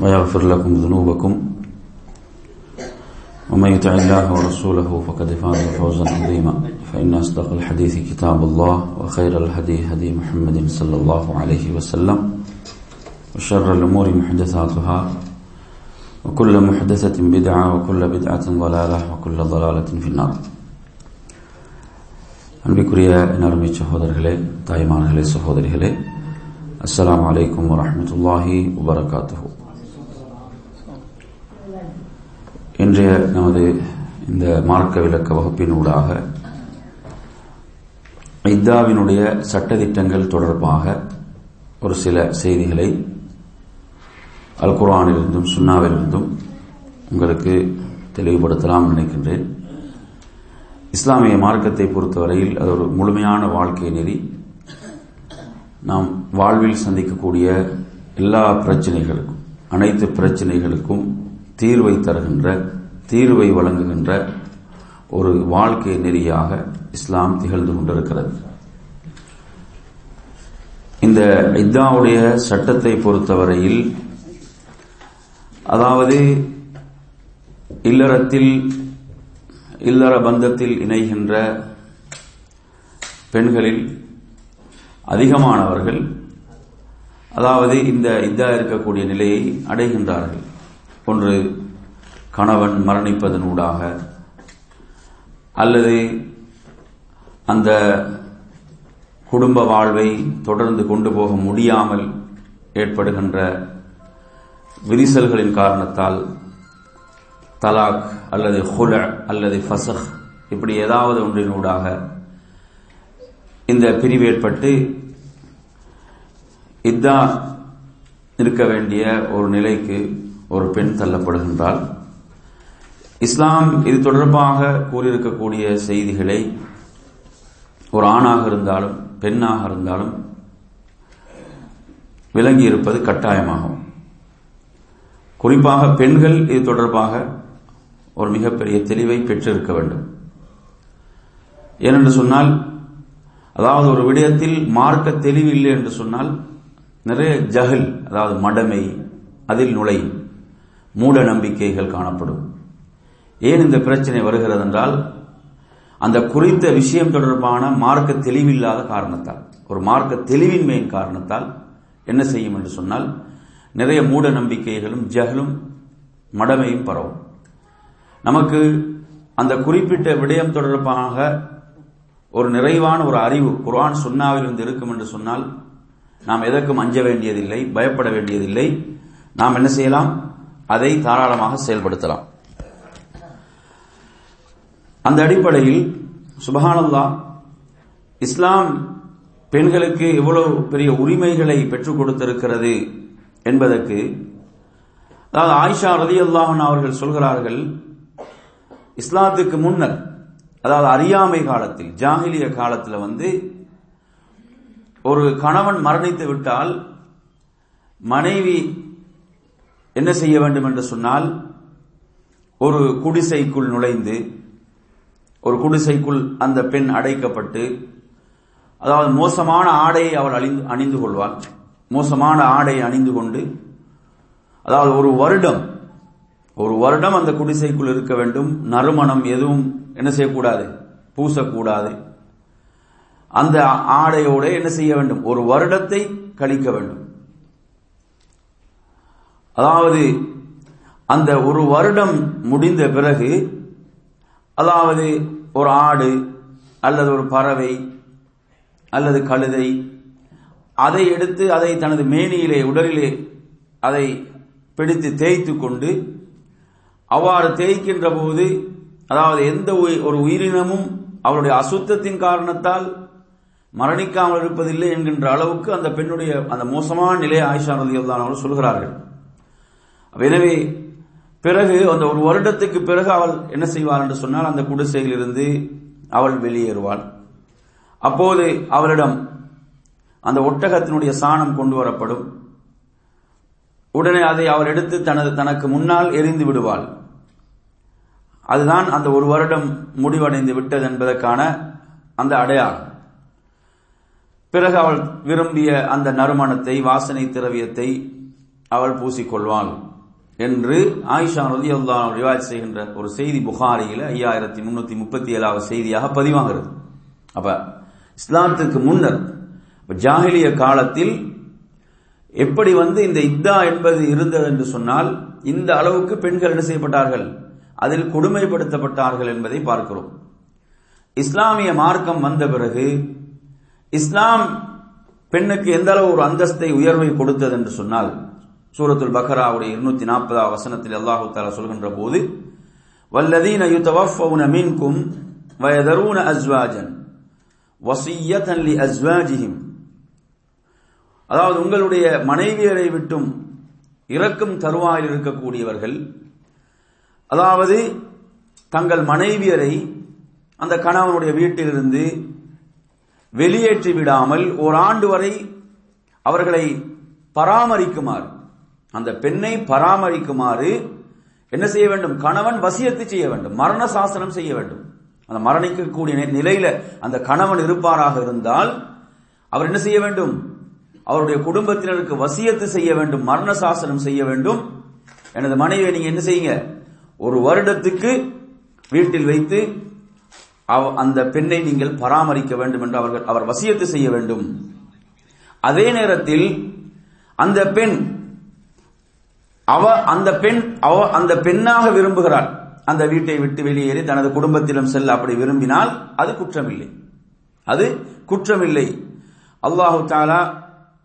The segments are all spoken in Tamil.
ويغفر لكم ذنوبكم ومن يطع الله ورسوله فقد فاز فوزا عظيما فإن أصدق الحديث كتاب الله وخير الهدي هدي محمد صلى الله عليه وسلم وشر الأمور محدثاتها وكل محدثة بدعة وكل بدعة ضلالة وكل ضلالة في النار அன்பிற்குரிய நறுமை சகோதரர்களே தாய்மார்களே சகோதரிகளே அஸ்ஸலாமு அலைக்கும் வரஹ்மத்துல்லாஹி வபரகாத்துஹு இன்றைய நமது இந்த மார்க்க விளக்க வகுப்பின் ஊடாக இத்தாவினுடைய சட்டத்திட்டங்கள் தொடர்பாக ஒரு சில செய்திகளை அல்குரானிலிருந்தும் சுன்னாவிலிருந்தும் உங்களுக்கு தெளிவுபடுத்தலாம் நினைக்கின்றேன். இஸ்லாமிய மார்க்கத்தை பொறுத்தவரையில் அது ஒரு முழுமையான வாழ்க்கை நெறி. நாம் வாழ்வில் சந்திக்கக்கூடிய எல்லா பிரச்சனைகளுக்கும் அனைத்து பிரச்சனைகளுக்கும் தீர்வை தருகின்ற தீர்வை வழங்குகின்ற ஒரு வாழ்க்கை நெறியாக இஸ்லாம் திகழ்ந்து கொண்டிருக்கிறது. இந்த இத்தாவுடைய சட்டத்தை பொறுத்தவரையில் அதாவது இல்லறத்தில் இல்லற பந்தத்தில் இணைகின்ற பெண்களில் அதிகமானவர்கள் அதாவது இந்த இதா இருக்கக்கூடிய நிலையை அடைகின்றார்கள். ஒன்று கணவன் மரணிப்பதனூடாக அல்லது அந்த குடும்ப வாழ்வை தொடர்ந்து கொண்டு போக முடியாமல் ஏற்படுகின்ற விரிசல்களின் காரணத்தால் தலாக் அல்லது ஹுல அல்லது ஃபசஹ் இப்படி ஏதாவது ஒன்றினூடாக இந்த பிரிவு ஏற்பட்டு இதா இருக்க வேண்டிய ஒரு நிலைக்கு ஒரு பெண் தள்ளப்படுகின்றால் இஸ்லாம் இது தொடர்பாக கூறியிருக்கக்கூடிய செய்திகளை ஒரு ஆணாக இருந்தாலும் பெண்ணாக இருந்தாலும் விளங்கி இருப்பது கட்டாயமாகும். குறிப்பாக பெண்கள் இது தொடர்பாக ஒரு மிகப்பெரிய தெளிவை பெற்றிருக்க வேண்டும். ஏனென்று சொன்னால் அதாவது ஒரு விடயத்தில் மார்க்க தெளிவு இல்லை என்று சொன்னால் நிறைய ஜஹல் அதாவது மடமை அதில் நுழை மூட நம்பிக்கைகள் காணப்படும். ஏன் இந்த பிரச்சனை வருகிறது என்றால் அந்த குறித்த விஷயம் தொடர்பான மார்க்க தெளிவில்லாத காரணத்தால் ஒரு மார்க்க தெளிவின்மையின் காரணத்தால் என்ன செய்யும் என்று சொன்னால் நிறைய மூட நம்பிக்கைகளும் ஜகலும் மடமையும் பரவும். நமக்கு அந்த குறிப்பிட்ட விடயம் தொடர்பாக ஒரு நிறைவான ஒரு அறிவு குரான் சுன்னாவில் இருந்து இருக்கும் என்று சொன்னால் நாம் எதற்கும் அஞ்ச வேண்டியதில்லை பயப்பட வேண்டியதில்லை. நாம் என்ன செய்யலாம்? அதை தாராளமாக செயல்படுத்தலாம். அந்த அடிப்படையில் சுபஹானல்லா இஸ்லாம் பெண்களுக்கு எவ்வளவு பெரிய உரிமைகளை பெற்றுக் கொடுத்திருக்கிறது என்பதற்கு அதாவது ஆயிஷா ரதி அல்லாஹன் அவர்கள் சொல்கிறார்கள் இஸ்லாத்துக்கு முன்னர் அதாவது அறியாமை காலத்தில் ஜாகிலிய காலத்தில் வந்து ஒரு கணவன் மரணித்து விட்டால் மனைவி என்ன செய்ய வேண்டும் என்று சொன்னால் ஒரு குடிசைக்குள் நுழைந்து ஒரு குடிசைக்குள் அந்த பெண் அடைக்கப்பட்டு அதாவது மோசமான ஆடையை அவள் அணிந்து அணிந்து கொள்வாள். மோசமான ஆடையை அணிந்து கொண்டு அதாவது ஒரு வருடம் ஒரு வருடம் அந்த குடிசைக்குள் இருக்க வேண்டும். நறுமணம் எதுவும் என்ன செய்யக்கூடாது? பூசக்கூடாது. அந்த ஆடையோட என்ன செய்ய வேண்டும்? ஒரு வருடத்தை கழிக்க வேண்டும். அதாவது அந்த ஒரு வருடம் முடிந்த பிறகு அதாவது ஒரு ஆடு அல்லது ஒரு பறவை அல்லது கழுதை அதை எடுத்து அதை தனது மேனியிலே உடலிலே அதை பிடித்து தேய்த்து கொண்டு அவ்வாறு தேய்க்கின்ற போது அதாவது எந்த ஒரு உயிரினமும் அவருடைய அசுத்தத்தின் காரணத்தால் மரணிக்காமல் இருப்பதில்லை என்கின்ற அளவுக்கு அந்த பெண்ணுடைய அந்த மோசமான நிலையை ஆயிஷா தான் அவர்கள் சொல்கிறார்கள். எனவே பிறகு அந்த ஒரு வருடத்துக்கு பிறகு அவள் என்ன செய்வாள் என்று சொன்னால் அந்த குடிசையில் இருந்து அவள் வெளியேறுவாள். அப்போது அவளிடம் அந்த ஒட்டகத்தினுடைய சாணம் கொண்டு வரப்படும். உடனே அதை அவள் எடுத்து தனது தனக்கு முன்னால் எரிந்து விடுவாள். அதுதான் அந்த ஒரு வருடம் முடிவடைந்து விட்டது என்பதற்கான அந்த அடையாளம். பிறகு அவள் விரும்பிய அந்த நறுமணத்தை வாசனை திரவியத்தை அவள் பூசிக்கொள்வாள். என்று ஆயிஷா ரதி அல்லாஹ் ரிவாஜ் செய்கின்ற ஒரு செய்தி புகாரியில் ஐயாயிரத்தி முன்னூத்தி முப்பத்தி ஏழாவது செய்தியாக பதிவாகிறது. அப்ப இஸ்லாத்துக்கு முன்னர் ஜாகிலிய காலத்தில் எப்படி வந்து இந்த இத்தா என்பது இருந்தது என்று சொன்னால் இந்த அளவுக்கு பெண்கள் என்ன செய்யப்பட்டார்கள்? அதில் கொடுமைப்படுத்தப்பட்டார்கள் என்பதை பார்க்கிறோம். இஸ்லாமிய மார்க்கம் வந்த பிறகு இஸ்லாம் பெண்ணுக்கு எந்த அளவு ஒரு அந்தஸ்தை உயர்வை கொடுத்தது என்று சொன்னால் சூரத்துல் பக்ராவுடைய இருநூத்தி நாற்பதாவது வசனத்தில் அல்லாஹு தாலா சொல்கின்ற போது வல்லதீன யுத்தவஃபவுன மின்கும் வயதரூன அஸ்வாஜன் வசியத்தன் லி அஸ்வாஜிஹிம். அதாவது உங்களுடைய மனைவியரை விட்டும் இறக்கும் தருவாயில் இருக்கக்கூடியவர்கள் அதாவது தங்கள் மனைவியரை அந்த கணவனுடைய வீட்டிலிருந்து வெளியேற்றி விடாமல் ஓராண்டு வரை அவர்களை பராமரிக்குமாறு அந்த பெண்ணை பராமரிக்குமாறு என்ன செய்ய வேண்டும்? கணவன் வசியத்து செய்ய வேண்டும். மரண சாசனம் செய்ய வேண்டும். அந்த மரணிக்கக்கூடிய நிலையில அந்த கணவன் இருப்பாராக இருந்தால் அவர் என்ன செய்ய வேண்டும்? அவருடைய குடும்பத்தினருக்கு வசியத்து செய்ய வேண்டும். மரண சாசனம் செய்ய வேண்டும். எனது மனைவியை நீங்க என்ன செய்யுங்க? ஒரு வருடத்துக்கு வீட்டில் வைத்து அந்த பெண்ணை நீங்கள் பராமரிக்க வேண்டும் என்று அவர்கள் அவர் வசியத்து செய்ய வேண்டும். அதே நேரத்தில் அந்த பெண் அவ அந்த பெண் அவ அந்த பெண்ணாக விரும்புகிறாள். அந்த வீட்டை விட்டு வெளியேறி தனது குடும்பத்திடம் செல்ல அப்படி விரும்பினால் அது குற்றமில்லை. அது குற்றமில்லை. அல்லாஹு தாலா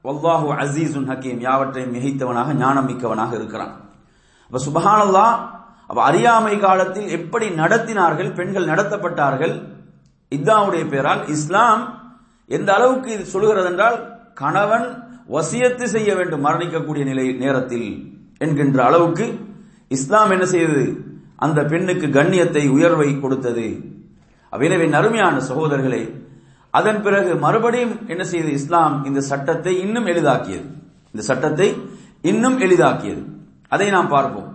வல்லாஹு அசீசுன் ஹக்கீம் யாவற்றையும் மிகைத்தவனாக ஞானம் மிக்கவனாக இருக்கிறான். அப்ப சுபஹானல்லா அவ அறியாமை காலத்தில் எப்படி நடத்தினார்கள் பெண்கள் நடத்தப்பட்டார்கள் இத்தாவுடைய பெயரால் இஸ்லாம் எந்த அளவுக்கு இது சொல்கிறது என்றால் கணவன் வசியத்து செய்ய வேண்டும் மரணிக்கக்கூடிய நிலை நேரத்தில். என்கின்ற அளவுக்கு இஸ்லாம் என்ன செய்தது? அந்த பெண்ணுக்கு கண்ணியத்தை உயர்வை கொடுத்தது. எனவே நறுமையான சகோதரர்களே அதன் பிறகு மறுபடியும் என்ன செய்தது இஸ்லாம் இந்த சட்டத்தை இன்னும் எளிதாக்கியது. இந்த சட்டத்தை இன்னும் எளிதாக்கியது. அதை நாம் பார்ப்போம்.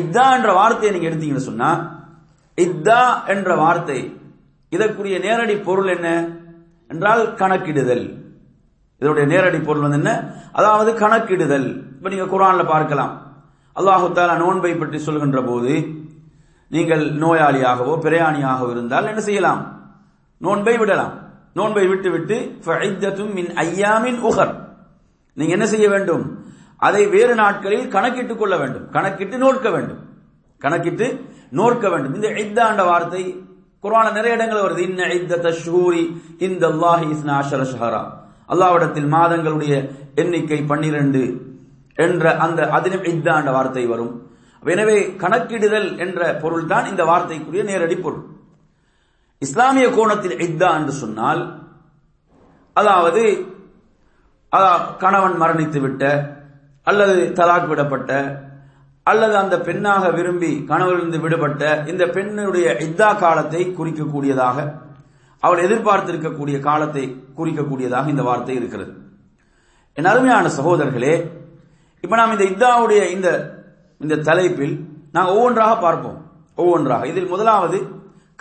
இத்தா என்ற வார்த்தையை நீங்க எடுத்தீங்கன்னு சொன்னா இத்தா என்ற வார்த்தை இதற்குரிய நேரடி பொருள் என்ன? என்றால் கணக்கிடுதல். இதனுடைய நேரடி பொருள் வந்து என்ன? அதாவது கணக்கிடுதல். இப்ப நீங்க குரான்ல பார்க்கலாம். அல்லாஹு தாலா நோன்பை பற்றி சொல்கின்ற போது நீங்கள் நோயாளியாகவோ பிரயாணியாகவோ இருந்தால் என்ன செய்யலாம்? நோன்பை விடலாம். நோன்பை விட்டு விட்டு மின் ஐயாமின் உகர் நீங்க என்ன செய்ய வேண்டும்? அதை வேறு நாட்களில் கணக்கிட்டுக் கொள்ள வேண்டும். கணக்கிட்டு நோக்க வேண்டும். கணக்கிட்டு நோக்க வேண்டும். இந்த இத்தாண்ட வார்த்தை குரான நிறைய இடங்கள் வருது. இன்ன இத்த தஷூரி இந்த அல்லாஹி இஸ்னா அஷர ஷஹரா. அல்லாவிடத்தில் மாதங்களுடைய எண்ணிக்கை பன்னிரண்டு என்ற அந்த அதிலும் இத்தாண்ட வார்த்தை வரும். எனவே கணக்கிடுதல் என்ற பொருள் தான் இந்த வார்த்தைக்குரிய நேரடி பொருள். இஸ்லாமிய கோணத்தில் இத்தா என்று சொன்னால் அதாவது கணவன் மரணித்து விட்ட அல்லது தலாக் விடப்பட்ட அல்லது அந்த பெண்ணாக விரும்பி கணவனிலிருந்து விடுபட்ட இந்த பெண்ணுடைய இத்தா காலத்தை குறிக்கக்கூடியதாக அவள் எதிர்பார்த்திருக்கக்கூடிய காலத்தை குறிக்கக்கூடியதாக இந்த வார்த்தை இருக்கிறது. என் அருமையான சகோதரர்களே இப்ப நாம் இந்த இத்தாவுடைய இந்த இந்த தலைப்பில் நாங்கள் ஒவ்வொன்றாக பார்ப்போம். ஒவ்வொன்றாக. இதில் முதலாவது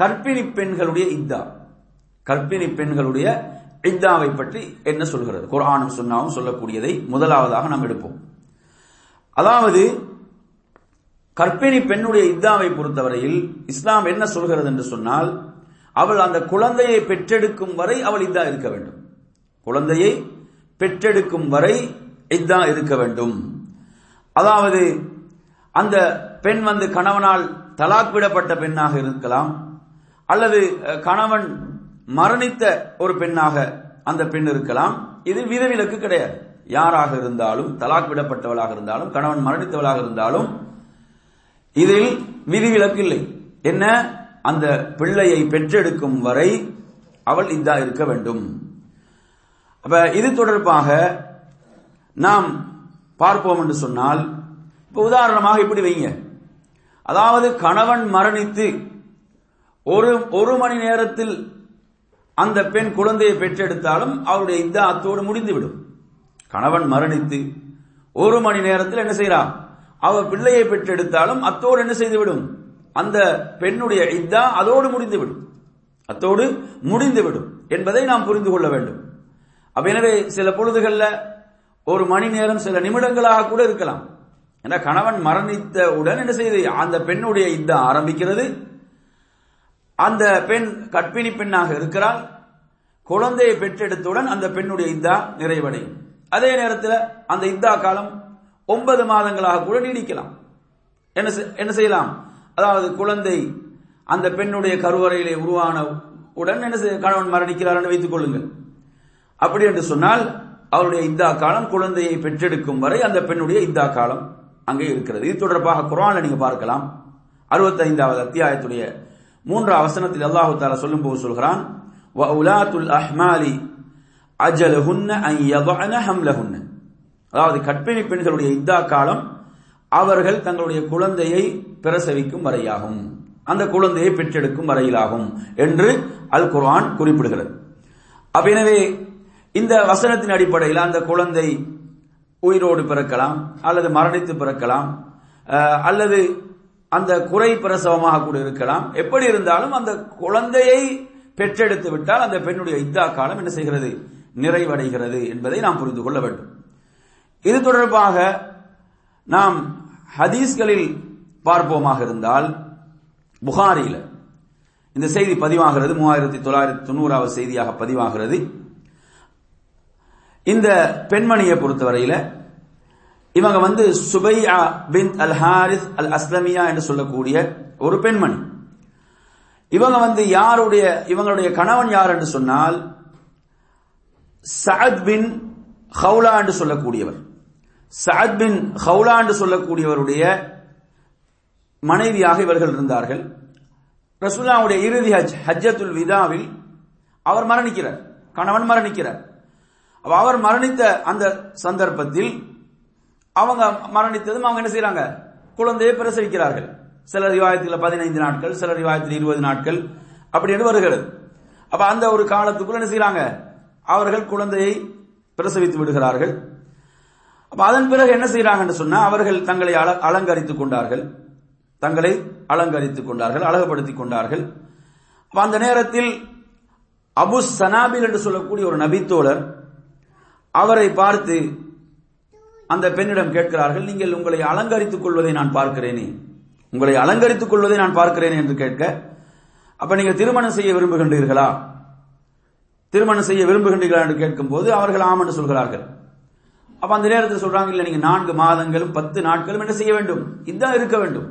கற்பிணி பெண்களுடைய இத்தா. கற்பிணி பெண்களுடைய இத்தாவை பற்றி என்ன சொல்கிறது? குரானும் சொன்னாவும் சொல்லக்கூடியதை முதலாவதாக நாம் எடுப்போம். அதாவது கற்பிணி பெண்ணுடைய இத்தாவை பொறுத்தவரையில் இஸ்லாம் என்ன சொல்கிறது என்று சொன்னால் அவள் அந்த குழந்தையை பெற்றெடுக்கும் வரை அவள் இத்தா இருக்க வேண்டும். குழந்தையை பெற்றெடுக்கும் வரை இத்தா இருக்க வேண்டும். அதாவது அந்த பெண் வந்து கணவனால் தலாக் விடப்பட்ட பெண்ணாக இருக்கலாம் அல்லது கணவன் மரணித்த ஒரு பெண்ணாக அந்த பெண் இருக்கலாம். இது விதிவிலக்கு கிடையாது. யாராக இருந்தாலும் தலாக் விடப்பட்டவளாக இருந்தாலும் கணவன் மரணித்தவளாக இருந்தாலும் இதில் விதிவிலக்கு இல்லை. என்ன? அந்த பிள்ளையை பெற்றெடுக்கும் வரை அவள் இதா இருக்க வேண்டும். அப்ப இது தொடர்பாக நாம் பார்ப்போம் என்று சொன்னால் இப்ப உதாரணமாக இப்படி வைங்க. அதாவது கணவன் மரணித்து ஒரு ஒரு மணி நேரத்தில் அந்த பெண் குழந்தையை பெற்றெடுத்தாலும் அவருடைய இந்த அத்தோடு முடிந்துவிடும். கணவன் மரணித்து ஒரு மணி நேரத்தில் என்ன செய்யறான் அவர் பிள்ளையை பெற்றெடுத்தாலும் அத்தோடு என்ன செய்துவிடும்? அந்த பெண்ணுடைய இத்தா அதோடு முடிந்துவிடும். அத்தோடு முடிந்துவிடும் என்பதை நாம் புரிந்து கொள்ள வேண்டும். அப்ப எனவே சில பொழுதுகள்ல ஒரு மணி நேரம் சில நிமிடங்களாக கூட இருக்கலாம். ஏன்னா கணவன் மரணித்தவுடன் என்ன செய்து? அந்த பெண்ணுடைய இத்தா ஆரம்பிக்கிறது. அந்த பெண் கற்பிணி பெண்ணாக இருக்கிறாள். குழந்தையை பெற்றெடுத்தவுடன் அந்த பெண்ணுடைய இத்தா நிறைவடையும். அதே நேரத்தில் அந்த இத்தா காலம் ஒன்பது மாதங்களாக கூட நீடிக்கலாம். என்ன செய்- என்ன செய்யலாம்? அதாவது குழந்தை அந்த பெண்ணுடைய கருவறையிலே உருவான உடன் என்ன கணவன் மரணிக்கிறார் என்று வைத்துக் கொள்ளுங்கள். அப்படி என்று சொன்னால் அவருடைய இந்தா காலம் குழந்தையை பெற்றெடுக்கும் வரை அந்த பெண்ணுடைய இந்தா காலம் அங்கே இருக்கிறது. இது தொடர்பாக குரான் நீங்க பார்க்கலாம். அறுபத்தைந்தாவது அத்தியாயத்துடைய மூன்று அவசனத்தில் அல்லாஹு தாலா சொல்லும் போது சொல்கிறான் அஹ்மாலி அஜலஹுன்ன அதாவது கற்பிணி பெண்களுடைய இந்தா காலம் அவர்கள் தங்களுடைய குழந்தையை பிரசவிக்கும் வரையாகும். அந்த குழந்தையை பெற்றெடுக்கும் வரையிலாகும் என்று அல் குர்ஆன் குறிப்பிடுகிறது. அப்ப எனவே இந்த வசனத்தின் அடிப்படையில் அந்த குழந்தை உயிரோடு பிறக்கலாம் அல்லது மரணித்து பிறக்கலாம் அல்லது அந்த குறை பிரசவமாக கூட இருக்கலாம். எப்படி இருந்தாலும் அந்த குழந்தையை பெற்றெடுத்து விட்டால் அந்த பெண்ணுடைய இத்தா காலம் என்ன செய்கிறது? நிறைவடைகிறது என்பதை நாம் புரிந்து கொள்ள வேண்டும். இது தொடர்பாக நாம் ஹதீஸ்களில் பார்ப்போமாக இருந்தால் புகாரியில் இந்த செய்தி பதிவாகிறது மூவாயிரத்தி தொள்ளாயிரத்தி தொண்ணூறாவது செய்தியாக பதிவாகிறது. இந்த பெண்மணியை பொறுத்தவரையில் இவங்க வந்து சுபையா பின் அல் ஹாரிஸ் அல் அஸ்லமியா என்று சொல்லக்கூடிய ஒரு பெண்மணி. இவங்க வந்து யாருடைய இவங்களுடைய கணவன் யார் என்று சொன்னால் சஅத் பின் ஹவுலா என்று சொல்லக்கூடியவர். சஅத் பின் ஹவுலா என்று சொல்லக்கூடியவருடைய மனைவியாக இவர்கள் இருந்தார்கள். ரசுல்லாவுடைய இறுதி ஹஜ் ஹஜ்ஜத்துல் விதாவில் அவர் மரணிக்கிறார். கணவன் மரணிக்கிறார். அவர் மரணித்த அந்த சந்தர்ப்பத்தில் அவங்க மரணித்ததும் அவங்க என்ன செய்யறாங்க குழந்தையை பிரசவிக்கிறார்கள். சில ரிவாயத்தில் பதினைந்து நாட்கள் சில ரிவாயத்தில் இருபது நாட்கள் அப்படி என்று வருகிறது. அப்ப அந்த ஒரு காலத்துக்குள்ள என்ன செய்யறாங்க அவர்கள் குழந்தையை பிரசவித்து விடுகிறார்கள். அப்ப அதன் பிறகு என்ன செய்றாங்கன்னு சொன்னா அவர்கள் தங்களை அல- அலங்கரித்துக் கொண்டார்கள். தங்களை அலங்கரித்துக் கொண்டார்கள் அழகுபடுத்திக் கொண்டார்கள். அந்த நேரத்தில் அபு சனாபில் என்று சொல்லக்கூடிய ஒரு நபித்தோழர் அவரை பார்த்து அந்த பெண்ணிடம் கேட்கிறார்கள் நீங்கள் உங்களை அலங்கரித்துக் கொள்வதை நான் பார்க்கிறேனே. உங்களை அலங்கரித்துக் கொள்வதை நான் பார்க்கிறேன் என்று கேட்க அப்ப நீங்க திருமணம் செய்ய விரும்புகின்றீர்களா? திருமணம் செய்ய விரும்புகின்றீர்களா? என்று கேட்கும்போது அவர்கள் ஆம் என்று சொல்கிறார்கள். அப்ப அந்த நேரத்தில் சொல்றாங்க இல்ல நீங்க நான்கு மாதங்களும் பத்து நாட்களும் என்ன செய்ய வேண்டும்? இதுதான் இருக்க வேண்டும்.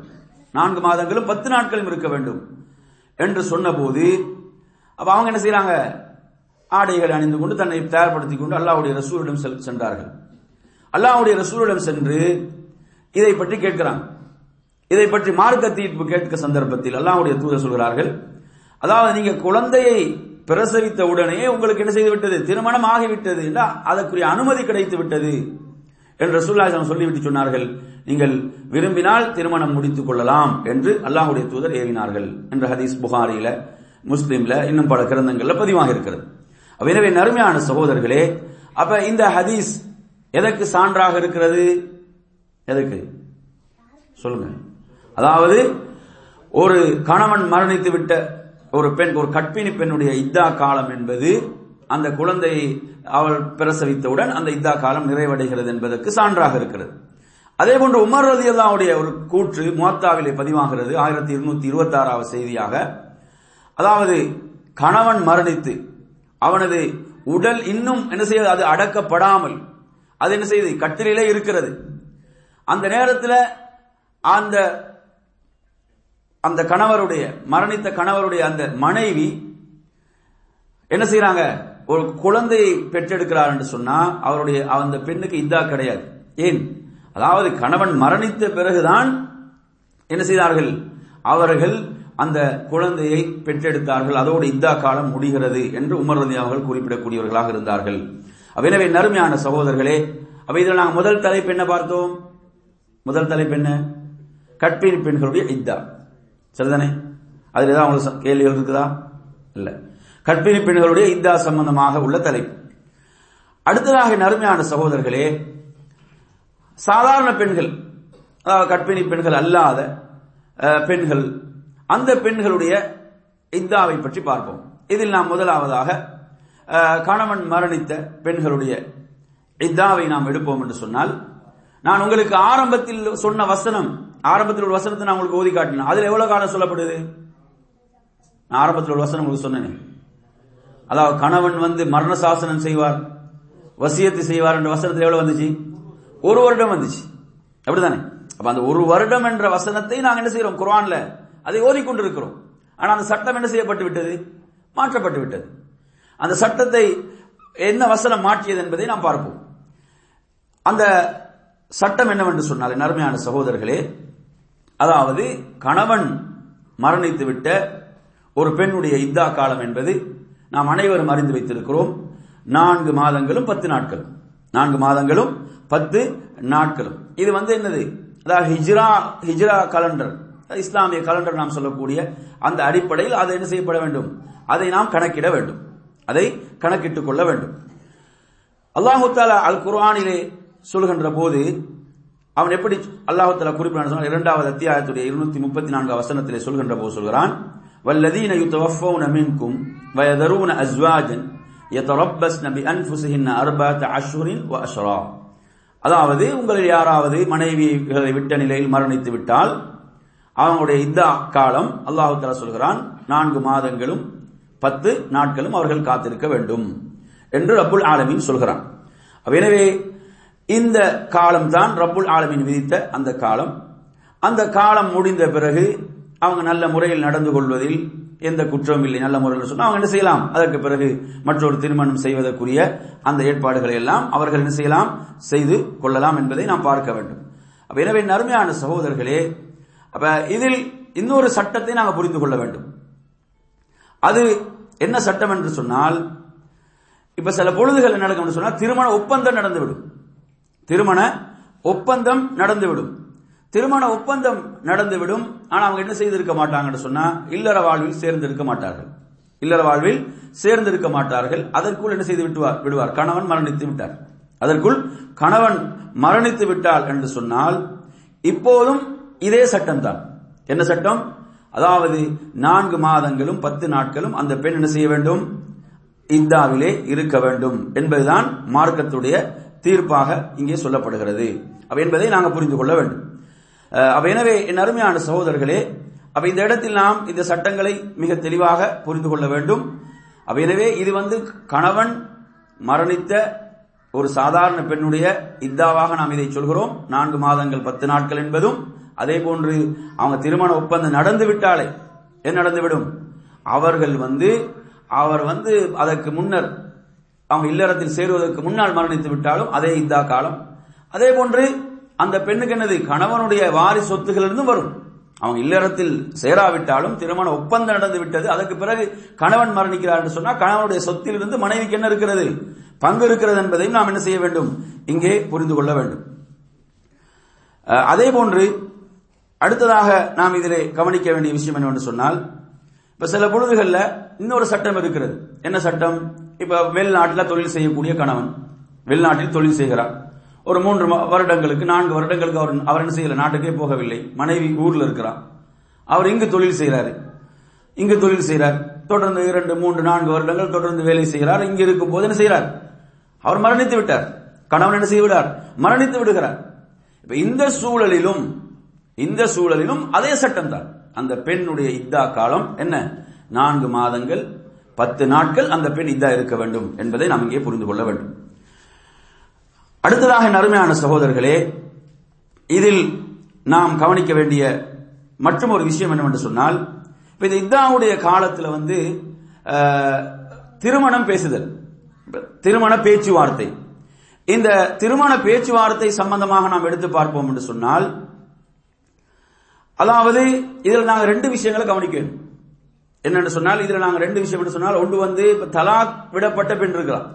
நான்கு மாதங்களும் பத்து நாட்களும் இருக்க வேண்டும். என்று சொன்னபோது அப்ப அவங்க என்ன செய்யறாங்க? ஆடைகளை அணிந்து கொண்டு தன்னை தயார்படுத்திக் கொண்டு அல்லாவுடைய ரசூலிடம் சென்றார்கள். அல்லாவுடைய ரசூலிடம் சென்று இதை பற்றி கேட்கிறாங்க இதை பற்றி மார்க்க தீர்ப்பு கேட்க சந்தர்ப்பத்தில் அல்லாவுடைய தூதர் சொல்கிறார்கள் அதாவது நீங்க குழந்தையை பிரசவித்த உடனே உங்களுக்கு என்ன செய்து விட்டது? திருமணம் ஆகிவிட்டது என்றால் அதற்குரிய அனுமதி கிடைத்து விட்டது. என்று ரசூலுல்லாஹி சொல்லிவிட்டு சொன்னார்கள் நீங்கள் விரும்பினால் திருமணம் முடித்துக் கொள்ளலாம் என்று அல்லாஹுடைய தூதர் ஏவினார்கள் என்ற ஹதீஸ் புகாரியில முஸ்லீம்ல இன்னும் பல கிரந்தங்கள்ல பதிவாக இருக்கிறது. எனவே நறுமையான சகோதரர்களே அப்ப இந்த ஹதீஸ் எதற்கு சான்றாக இருக்கிறது? எதற்கு? சொல்லுங்க. அதாவது ஒரு கணவன் மரணித்து விட்ட ஒரு பெண் ஒரு கற்பிணி பெண்ணுடைய இத்தா காலம் என்பது அந்த குழந்தையை அவள் பிரசவித்தவுடன் அந்த இத்தா காலம் நிறைவடைகிறது என்பதற்கு சான்றாக இருக்கிறது. அதே போன்று உமர் ரதி அல்லாவுடைய ஒரு கூற்று முகத்தாவிலே பதிவாகிறது ஆயிரத்தி இருநூத்தி இருபத்தி ஆறாவது செய்தியாக. அதாவது கணவன் மரணித்து அவனது உடல் இன்னும் என்ன செய்யுது அது அடக்கப்படாமல் அது என்ன செய்யுது கட்டிலே இருக்கிறது. அந்த நேரத்தில் அந்த அந்த கணவருடைய மரணித்த கணவருடைய அந்த மனைவி என்ன செய்யறாங்க ஒரு குழந்தையை பெற்றெடுக்கிறார் என்று சொன்னா அவருடைய அந்த பெண்ணுக்கு இதா கிடையாது. ஏன்? அதாவது கணவன் மரணித்த பிறகுதான் என்ன செய்தார்கள்? அவர்கள் அந்த குழந்தையை பெற்றெடுத்தார்கள். அதோடு இந்தா காலம் முடிகிறது என்று உமர் ரதி அவர்கள் குறிப்பிடக்கூடியவர்களாக இருந்தார்கள். எனவே நறுமையான சகோதரர்களே அப்ப இதில் நாங்கள் முதல் தலைப்பு என்ன பார்த்தோம்? முதல் தலைப்பு என்ன? கற்பிணி பெண்களுடைய இத்தா சரிதானே? அதுல ஏதாவது உங்களுக்கு கேள்விகள் இருக்குதா? இல்ல. கற்பிணி பெண்களுடைய இத்தா சம்பந்தமாக உள்ள தலைப்பு. அடுத்ததாக நறுமையான சகோதரர்களே சாதாரண பெண்கள் அதாவது கற்பிணி பெண்கள் அல்லாத பெண்கள் அந்த பெண்களுடைய இந்தாவை பற்றி பார்ப்போம். இதில் நாம் முதலாவதாக கணவன் மரணித்த பெண்களுடைய இத்தாவை நாம் எடுப்போம் என்று சொன்னால் நான் உங்களுக்கு ஆரம்பத்தில் சொன்ன வசனம் ஆரம்பத்தில் ஒரு வசனத்தை நான் உங்களுக்கு ஓதி காட்டினேன் அதுல எவ்வளவு காலம் சொல்லப்படுது? நான் ஆரம்பத்தில் ஒரு வசனம் உங்களுக்கு சொன்னேன். அதாவது கணவன் வந்து மரண சாசனம் செய்வார் வசியத்து செய்வார் என்ற வசனத்தில் எவ்வளவு வந்துச்சு? ஒரு வருடம் வந்துச்சு. அப்படிதானே அப்ப அந்த ஒரு வருடம் என்ற வசனத்தை நாங்கள் என்ன செய்யறோம்? குரான்ல அதை ஓதிக்கொண்டிருக்கிறோம். ஆனா அந்த சட்டம் என்ன செய்யப்பட்டு விட்டது? மாற்றப்பட்டு விட்டது. அந்த சட்டத்தை என்ன வசனம் மாற்றியது என்பதை நாம் பார்ப்போம். அந்த சட்டம் என்னவென்று சொன்னால் நறுமையான சகோதரர்களே அதாவது கணவன் மரணித்துவிட்ட ஒரு பெண்ணுடைய இத்தா காலம் என்பது நாம் அனைவரும் அறிந்து வைத்திருக்கிறோம். நான்கு மாதங்களும் பத்து நாட்களும். நான்கு மாதங்களும் பத்து நாட்களும். இது வந்து என்னது? அதாவது ஹிஜ்ரா ஹிஜ்ரா கலண்டர் இஸ்லாமிய கலண்டர் நாம் சொல்லக்கூடிய அந்த அடிப்படையில் அதை என்ன செய்யப்பட வேண்டும்? அதை நாம் கணக்கிட வேண்டும். அதை கணக்கிட்டுக் கொள்ள வேண்டும். அல்லாஹு தாலா அல் குர்ஆனிலே சொல்கின்ற போது அவன் எப்படி அல்லாஹு தாலா குறிப்பிட இரண்டாவது அத்தியாயத்துடைய இருநூத்தி முப்பத்தி நான்கு வசனத்திலே சொல்கின்ற போது சொல்கிறான் வல்லதீன யுத்தவஃபவுன மின்கும் வயதரூன அஸ்வாஜன் يتربصن بأنفسهن أربعة أشهر وأشرا அதாவது உங்களில் யாராவது மனைவிகளை விட்ட நிலையில் மரணித்து விட்டால் அவங்களுடைய இந்த காலம் அல்லாஹு தலா சொல்கிறான் நான்கு மாதங்களும் பத்து நாட்களும் அவர்கள் காத்திருக்க வேண்டும் என்று ரப்புல் ஆலமின் சொல்கிறான் எனவே இந்த காலம் தான் ரப்புல் ஆலமின் விதித்த அந்த காலம். அந்த காலம் முடிந்த பிறகு அவங்க நல்ல முறையில் நடந்து கொள்வதில் எந்த குற்றமும் இல்லை. நல்ல முறையில் சொன்னால் அவங்க என்ன செய்யலாம்? அதற்கு பிறகு மற்றொரு திருமணம் செய்வதற்குரிய அந்த ஏற்பாடுகளை எல்லாம் அவர்கள் என்ன செய்யலாம்? செய்து கொள்ளலாம் என்பதை நாம் பார்க்க வேண்டும். அப்ப எனவே நறுமையான சகோதரர்களே அப்ப இதில் இன்னொரு சட்டத்தை நாங்கள் புரிந்து கொள்ள வேண்டும். அது என்ன சட்டம் என்று சொன்னால் இப்ப சில பொழுதுகள் என்ன நடக்கும் சொன்னால் திருமண ஒப்பந்தம் நடந்துவிடும். திருமண ஒப்பந்தம் நடந்துவிடும். திருமண ஒப்பந்தம் நடந்துவிடும். ஆனா அவங்க என்ன செய்திருக்க மாட்டாங்கன்னு சொன்னா இல்லற வாழ்வில் சேர்ந்திருக்க மாட்டார்கள். இல்லற வாழ்வில் சேர்ந்திருக்க மாட்டார்கள். அதற்குள் என்ன செய்து விட்டுவார் விடுவார்? கணவன் மரணித்து விட்டார். அதற்குள் கணவன் மரணித்து விட்டால் என்று சொன்னால் இப்போதும் இதே சட்டம் தான் என்ன சட்டம்? அதாவது நான்கு மாதங்களும் பத்து நாட்களும் அந்த பெண் என்ன செய்ய வேண்டும்? இந்தாவிலே இருக்க வேண்டும் என்பதுதான் மார்க்கத்துடைய தீர்ப்பாக இங்கே சொல்லப்படுகிறது. அப்ப என்பதை நாங்கள் புரிந்து கொள்ள வேண்டும். அப்ப எனவே என் அருமையான சகோதரர்களே அப்ப இந்த இடத்தில் நாம் இந்த சட்டங்களை மிக தெளிவாக புரிந்து கொள்ள வேண்டும். அப்ப எனவே இது வந்து கணவன் மரணித்த ஒரு சாதாரண பெண்ணுடைய இத்தாவாக நாம் இதை சொல்கிறோம். நான்கு மாதங்கள் பத்து நாட்கள் என்பதும் அதே போன்று அவங்க திருமண ஒப்பந்தம் நடந்து விட்டாலே என்ன நடந்துவிடும் அவர்கள் வந்து அவர் வந்து அதற்கு முன்னர் அவங்க இல்லறத்தில் சேருவதற்கு முன்னால் மரணித்து விட்டாலும் அதே இந்தா காலம். அதே போன்று அந்த பெண்ணுக்கு என்னது? கணவனுடைய வாரி சொத்துகளிலிருந்து வரும். அவங்க இல்லறத்தில் சேராவிட்டாலும் திருமண ஒப்பந்தம் நடந்து விட்டது. அதற்கு பிறகு கணவன் மரணிக்கிறார் என்று சொன்னால் கணவனுடைய சொத்தில் இருந்து மனைவிக்கு என்ன இருக்கிறது? பங்கு இருக்கிறது என்பதையும் நாம் என்ன செய்ய வேண்டும்? இங்கே புரிந்து கொள்ள வேண்டும். அதே போன்று அடுத்ததாக நாம் இதிலே கவனிக்க வேண்டிய விஷயம் என்னவென்று சொன்னால் இப்ப சில பொழுதுகளில் இன்னொரு சட்டம் இருக்கிறது. என்ன சட்டம்? இப்ப வெளிநாட்டில் தொழில் செய்யக்கூடிய கணவன் வெளிநாட்டில் தொழில் செய்கிறார். ஒரு மூன்று வருடங்களுக்கு நான்கு வருடங்களுக்கு அவர் அவர் என்ன செய்யல? நாட்டுக்கே போகவில்லை. மனைவி ஊர்ல இருக்கிறார். அவர் இங்கு தொழில் செய்கிறாரு இங்கு தொழில் செய்கிறார் தொடர்ந்து இரண்டு மூன்று நான்கு வருடங்கள் தொடர்ந்து வேலை செய்கிறார். இங்கு இருக்கும் போது என்ன செய்கிறார்? அவர் மரணித்து விட்டார். கணவன் என்ன செய்து விடார் மரணித்து விடுகிறார். இப்ப இந்த சூழலிலும் இந்த சூழலிலும் அதே சட்டம் தான். அந்த பெண்ணுடைய இத்தா காலம் என்ன? நான்கு மாதங்கள் பத்து நாட்கள் அந்த பெண் இதா இருக்க வேண்டும் என்பதை நாம் இங்கே புரிந்து கொள்ள வேண்டும். அடுத்ததாக நறுமையான சகோதரர்களே இதில் நாம் கவனிக்க வேண்டிய மற்றும் ஒரு விஷயம் என்னவென்று சொன்னால் இப்ப இந்த இத்தாவுடைய காலத்துல வந்து திருமணம் பேசுதல் திருமண பேச்சுவார்த்தை. இந்த திருமண பேச்சுவார்த்தை சம்பந்தமாக நாம் எடுத்து பார்ப்போம் என்று சொன்னால் அதாவது இதில் நாங்கள் ரெண்டு விஷயங்களை கவனிக்க வேண்டும். என்னன்னு சொன்னால் இதுல நாங்க ரெண்டு விஷயம் என்று சொன்னால் ஒன்று வந்து இப்ப தலாக் விடப்பட்ட பெண் இருக்கலாம்.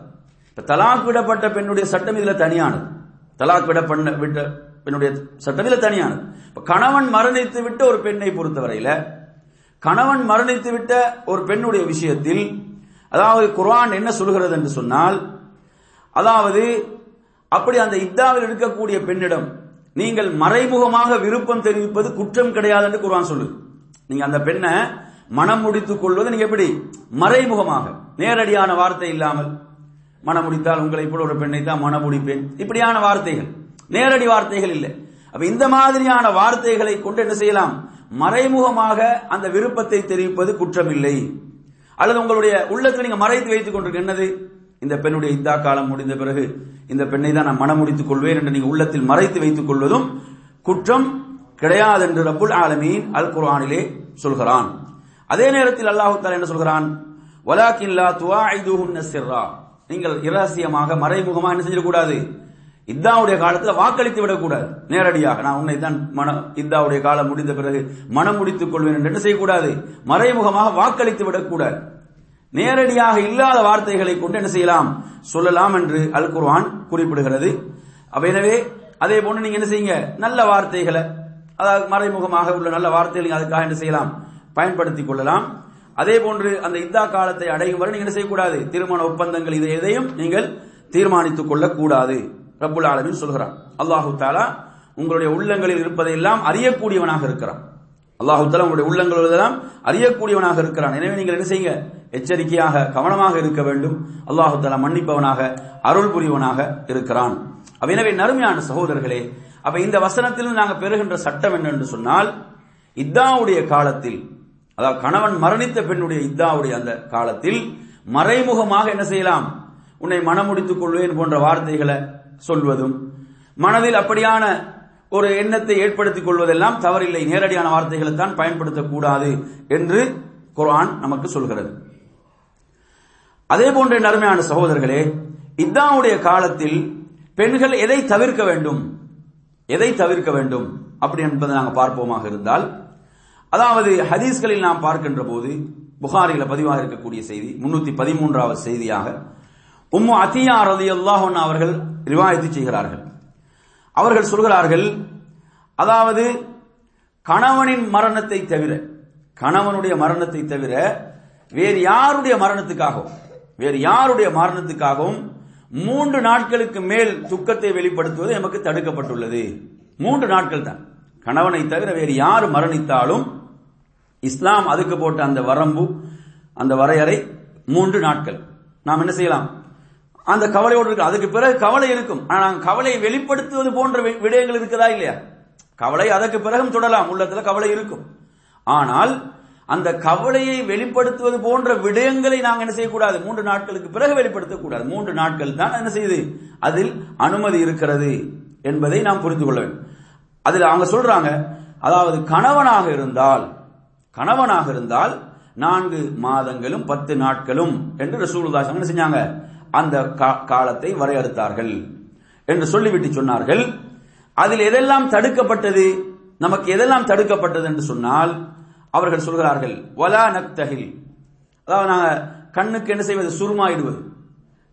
இப்ப தலாக் விடப்பட்ட பெண்ணுடைய சட்டம் இதுல தனியானது. தலாக் விட பண்ண விட்ட பெண்ணுடைய சட்டம் இதுல தனியானது. இப்ப கணவன் மரணித்து விட்ட ஒரு பெண்ணை பொறுத்தவரையில கணவன் மரணித்து விட்ட ஒரு பெண்ணுடைய விஷயத்தில் அதாவது குர்ஆன் என்ன சொல்கிறது என்று சொன்னால் அதாவது அப்படி அந்த இத்தாவில் இருக்கக்கூடிய பெண்ணிடம் நீங்கள் மறைமுகமாக விருப்பம் தெரிவிப்பது குற்றம் கிடையாது என்று குர்ஆன் சொல்லுது. நீங்க அந்த பெண்ணை மனம் முடித்துக் கொள்வது நீங்க எப்படி? மறைமுகமாக. நேரடியான வார்த்தை இல்லாமல். மனம் முடித்தால் உங்களை போல ஒரு பெண்ணை தான் மனம் முடிப்பேன். இப்படியான வார்த்தைகள். நேரடி வார்த்தைகள் இல்லை. அப்ப இந்த மாதிரியான வார்த்தைகளை கொண்டு என்ன செய்யலாம்? மறைமுகமாக அந்த விருப்பத்தை தெரிவிப்பது குற்றமில்லை. அல்லது உங்களுடைய உள்ளத்தில் நீங்க மறைத்து வைத்துக் கொண்டிருக்க என்னது? இந்த பெண்ணுடைய இந்தா காலம் முடிந்த பிறகு இந்த பெண்ணை தான் நான் மனம் முடித்துக் கொள்வேன் என்று நீங்க உள்ளத்தில் மறைத்து வைத்துக் கொள்வதும் குற்றம் கிடையாது என்று ரபுல் ஆலமீன் அல் குர்ஆனிலே சொல்கிறான். அதே நேரத்தில் அல்லாஹு என்ன சொல்கிறான்? வலாக்கில்லா துவாஇதுஹுன்ன சிர்ரா. நீங்கள் இரகசியமாக மறைமுகமாக என்ன செஞ்சிடக்கூடாது இத்தாவுடைய காலத்துல வாக்களித்து விடக்கூடாது. நேரடியாக நான் உன்னை தான் மன இத்தாவுடைய காலம் முடிந்த பிறகு மனம் முடித்துக் கொள்வேன் என்று என்ன செய்யக்கூடாது? மறைமுகமாக வாக்களித்து விடக்கூடாது. நேரடியாக இல்லாத வார்த்தைகளை கொண்டு என்ன செய்யலாம்? சொல்லலாம் என்று அல் குர்வான் குறிப்பிடுகிறது. எனவே அதே போன்று நீங்க என்ன செய்யுங்க? நல்ல வார்த்தைகளை அதாவது மறைமுகமாக உள்ள நல்ல வார்த்தைகளை அதுக்காக என்ன செய்யலாம்? பயன்படுத்திக் கொள்ளலாம். அதே போன்று அந்த இத்தா காலத்தை அடையும் வரை நீங்கள் என்ன செய்யக்கூடாது? திருமண ஒப்பந்தங்கள் இது எதையும் நீங்கள் தீர்மானித்துக் கொள்ளக்கூடாது. ரப்புல் ஆலமீன் சொல்கிறான். அல்லாஹு தாலா உங்களுடைய உள்ளங்களில் இருப்பதையெல்லாம் அறியக்கூடியவனாக இருக்கிறான். அல்லாஹு தாலா உங்களுடைய உள்ளங்கள் எல்லாம் அறியக்கூடியவனாக இருக்கிறான். எனவே நீங்கள் என்ன செய்யுங்க? எச்சரிக்கையாக கவனமாக இருக்க வேண்டும். அல்லாஹு தாலா மன்னிப்பவனாக அருள் புரிவனாக இருக்கிறான். அப்ப எனவே நறுமையான சகோதரர்களே அப்ப இந்த வசனத்திலும் நாங்கள் பெறுகின்ற சட்டம் என்னென்று சொன்னால் இத்தாவுடைய காலத்தில் அதாவது கணவன் மரணித்த பெண்ணுடைய இத்தாவுடைய அந்த காலத்தில் மறைமுகமாக என்ன செய்யலாம்? உன்னை மனமுடித்துக் கொள்வேன் போன்ற வார்த்தைகளை சொல்வதும் மனதில் அப்படியான ஒரு எண்ணத்தை ஏற்படுத்திக் கொள்வதெல்லாம் தவறில்லை. நேரடியான வார்த்தைகளை தான் பயன்படுத்தக்கூடாது என்று குரான் நமக்கு சொல்கிறது. அதே போன்ற நறுமையான சகோதரர்களே இத்தாவுடைய காலத்தில் பெண்கள் எதை தவிர்க்க வேண்டும்? எதை தவிர்க்க வேண்டும்? அப்படி என்பதை நாங்கள் பார்ப்போமாக இருந்தால் அதாவது ஹதீஸ்களில் நாம் பார்க்கின்ற போது புகாரில பதிவாக இருக்கக்கூடிய செய்தி முன்னூத்தி பதிமூன்றாவது செய்தியாக உம்மு அத்தியா ரதி அல்லாஹன் அவர்கள் ரிவாயத்து செய்கிறார்கள். அவர்கள் சொல்கிறார்கள் அதாவது கணவனின் மரணத்தை தவிர கணவனுடைய மரணத்தை தவிர வேறு யாருடைய மரணத்துக்காகவும் வேறு யாருடைய மரணத்துக்காகவும் மூன்று நாட்களுக்கு மேல் துக்கத்தை வெளிப்படுத்துவது நமக்கு தடுக்கப்பட்டுள்ளது. மூன்று நாட்கள் தான் கணவனை தவிர வேறு யார் மரணித்தாலும் இஸ்லாம் அதுக்கு போட்ட அந்த வரம்பு அந்த வரையறை மூன்று நாட்கள். நாம் என்ன செய்யலாம்? அந்த கவலையோடு இருக்கு அதுக்கு பிறகு கவலை இருக்கும். ஆனால் நாங்கள் கவலையை வெளிப்படுத்துவது போன்ற விடயங்கள் இருக்குதா இல்லையா? கவலை அதற்கு பிறகும் தொடலாம். உள்ளத்துல கவலை இருக்கும். ஆனால் அந்த கவலையை வெளிப்படுத்துவது போன்ற விடயங்களை நாங்கள் என்ன செய்யக்கூடாது? மூன்று நாட்களுக்கு பிறகு வெளிப்படுத்தக்கூடாது. மூன்று நாட்கள் தான் என்ன செய்யுது? அதில் அனுமதி இருக்கிறது என்பதை நாம் புரிந்து கொள்ள வேண்டும். அதில் அவங்க சொல்றாங்க அதாவது கணவனாக இருந்தால் கணவனாக இருந்தால் நான்கு மாதங்களும் பத்து நாட்களும் என்று ரசூலுல்லாஹி என்ன செஞ்சாங்க. அந்த கா- காலத்தை வரையறுத்தார்கள் என்று சொல்லிவிட்டு சொன்னார்கள். அதில் எதெல்லாம் தடுக்கப்பட்டது? நமக்கு எதெல்லாம் தடுக்கப்பட்டது என்று சொன்னால் அவர்கள் சொல்கிறார்கள் வலா நக்தஹில் அதாவது நாங்கள் கண்ணுக்கு என்ன செய்வது? சுருமாயிடுவது.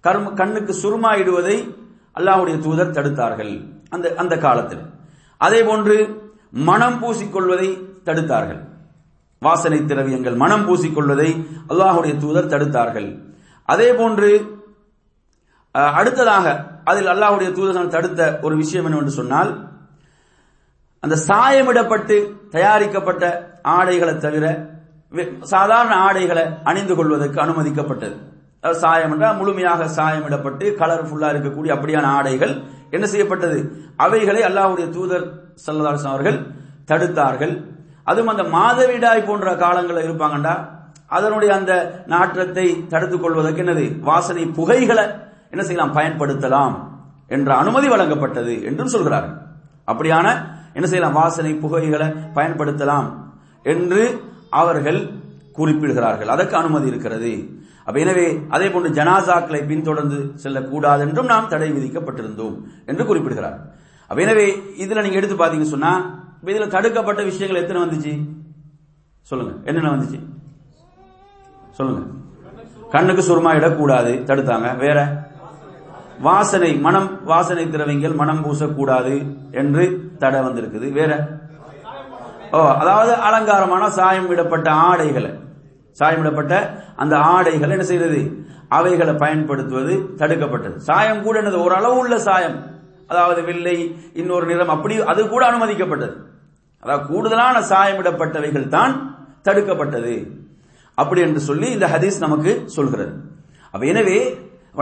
கர்ம கண்ணுக்கு சுருமாயிடுவதை அல்லாவுடைய தூதர் தடுத்தார்கள். அந்த அந்த காலத்தில். அதே போன்று மனம் பூசிக்கொள்வதை தடுத்தார்கள். வாசனை திரவியங்கள் மனம் பூசிக்கொள்வதை அல்லாஹுடைய தூதர் தடுத்தார்கள். அதே போன்று அடுத்ததாக அதில் அல்லாஹுடைய தூதர்கள் தடுத்த ஒரு விஷயம் என்னவென்று சொன்னால் அந்த சாயமிடப்பட்டு தயாரிக்கப்பட்ட ஆடைகளை தவிர வே- சாதாரண ஆடைகளை அணிந்து கொள்வதற்கு அனுமதிக்கப்பட்டது. சாயம் என்றால் முழுமையாக சாயமிடப்பட்டு கலர்ஃபுல்லா இருக்கக்கூடிய அப்படியான ஆடைகள். என்ன செய்யப்பட்டது? அவைகளை அல்லாஹ்வுடைய தூதர் சல்லதாசன் அவர்கள் தடுத்தார்கள். அதுவும் அந்த மாதவிடாய் போன்ற காலங்களில் இருப்பாங்கண்டா அதனுடைய அந்த நாற்றத்தை தடுத்துக் கொள்வதற்கு என்னது? வாசனை புகைகளை என்ன செய்யலாம்? பயன்படுத்தலாம் என்ற அனுமதி வழங்கப்பட்டது என்றும் சொல்கிறார்கள். அப்படியான என்ன செய்யலாம்? வாசனை புகைகளை பயன்படுத்தலாம் என்று அவர்கள் குறிப்பிடுகிறார்கள். அதற்கு அனுமதி இருக்கிறது. அப்ப எனவே அதே போன்று ஜனாசாக்களை பின்தொடர்ந்து செல்லக்கூடாது என்றும் நாம் தடை விதிக்கப்பட்டிருந்தோம் என்று குறிப்பிடுகிறார். அப்ப எனவே இதுல நீங்க எடுத்து பாத்தீங்கன்னு சொன்னா இதுல தடுக்கப்பட்ட விஷயங்கள் எத்தனை வந்துச்சு? சொல்லுங்க. என்னென்ன வந்துச்சு? சொல்லுங்க. கண்ணுக்கு சுருமா இடக்கூடாது தடுத்தாங்க. வேற? வாசனை மனம் வாசனை திரவியங்கள் மனம் பூசக்கூடாது என்று தடை வந்திருக்குது. வேற? ஓ அதாவது அலங்காரமான சாயம் விடப்பட்ட ஆடைகளை. சாயமிடப்பட்ட அந்த ஆடைகள் என்ன செய்யறது அவைகளை பயன்படுத்துவது தடுக்கப்பட்டது. சாயம் கூட என்னது? ஒரு அளவு உள்ள சாயம். அதாவது வெள்ளை இன்னொரு நிறம் அப்படி அது கூட அனுமதிக்கப்பட்டது. அதாவது கூடுதலான சாயமிடப்பட்டவைகள் தான் தடுக்கப்பட்டது. அப்படி என்று சொல்லி இந்த ஹதீஸ் நமக்கு சொல்கிறது. அப்ப எனவே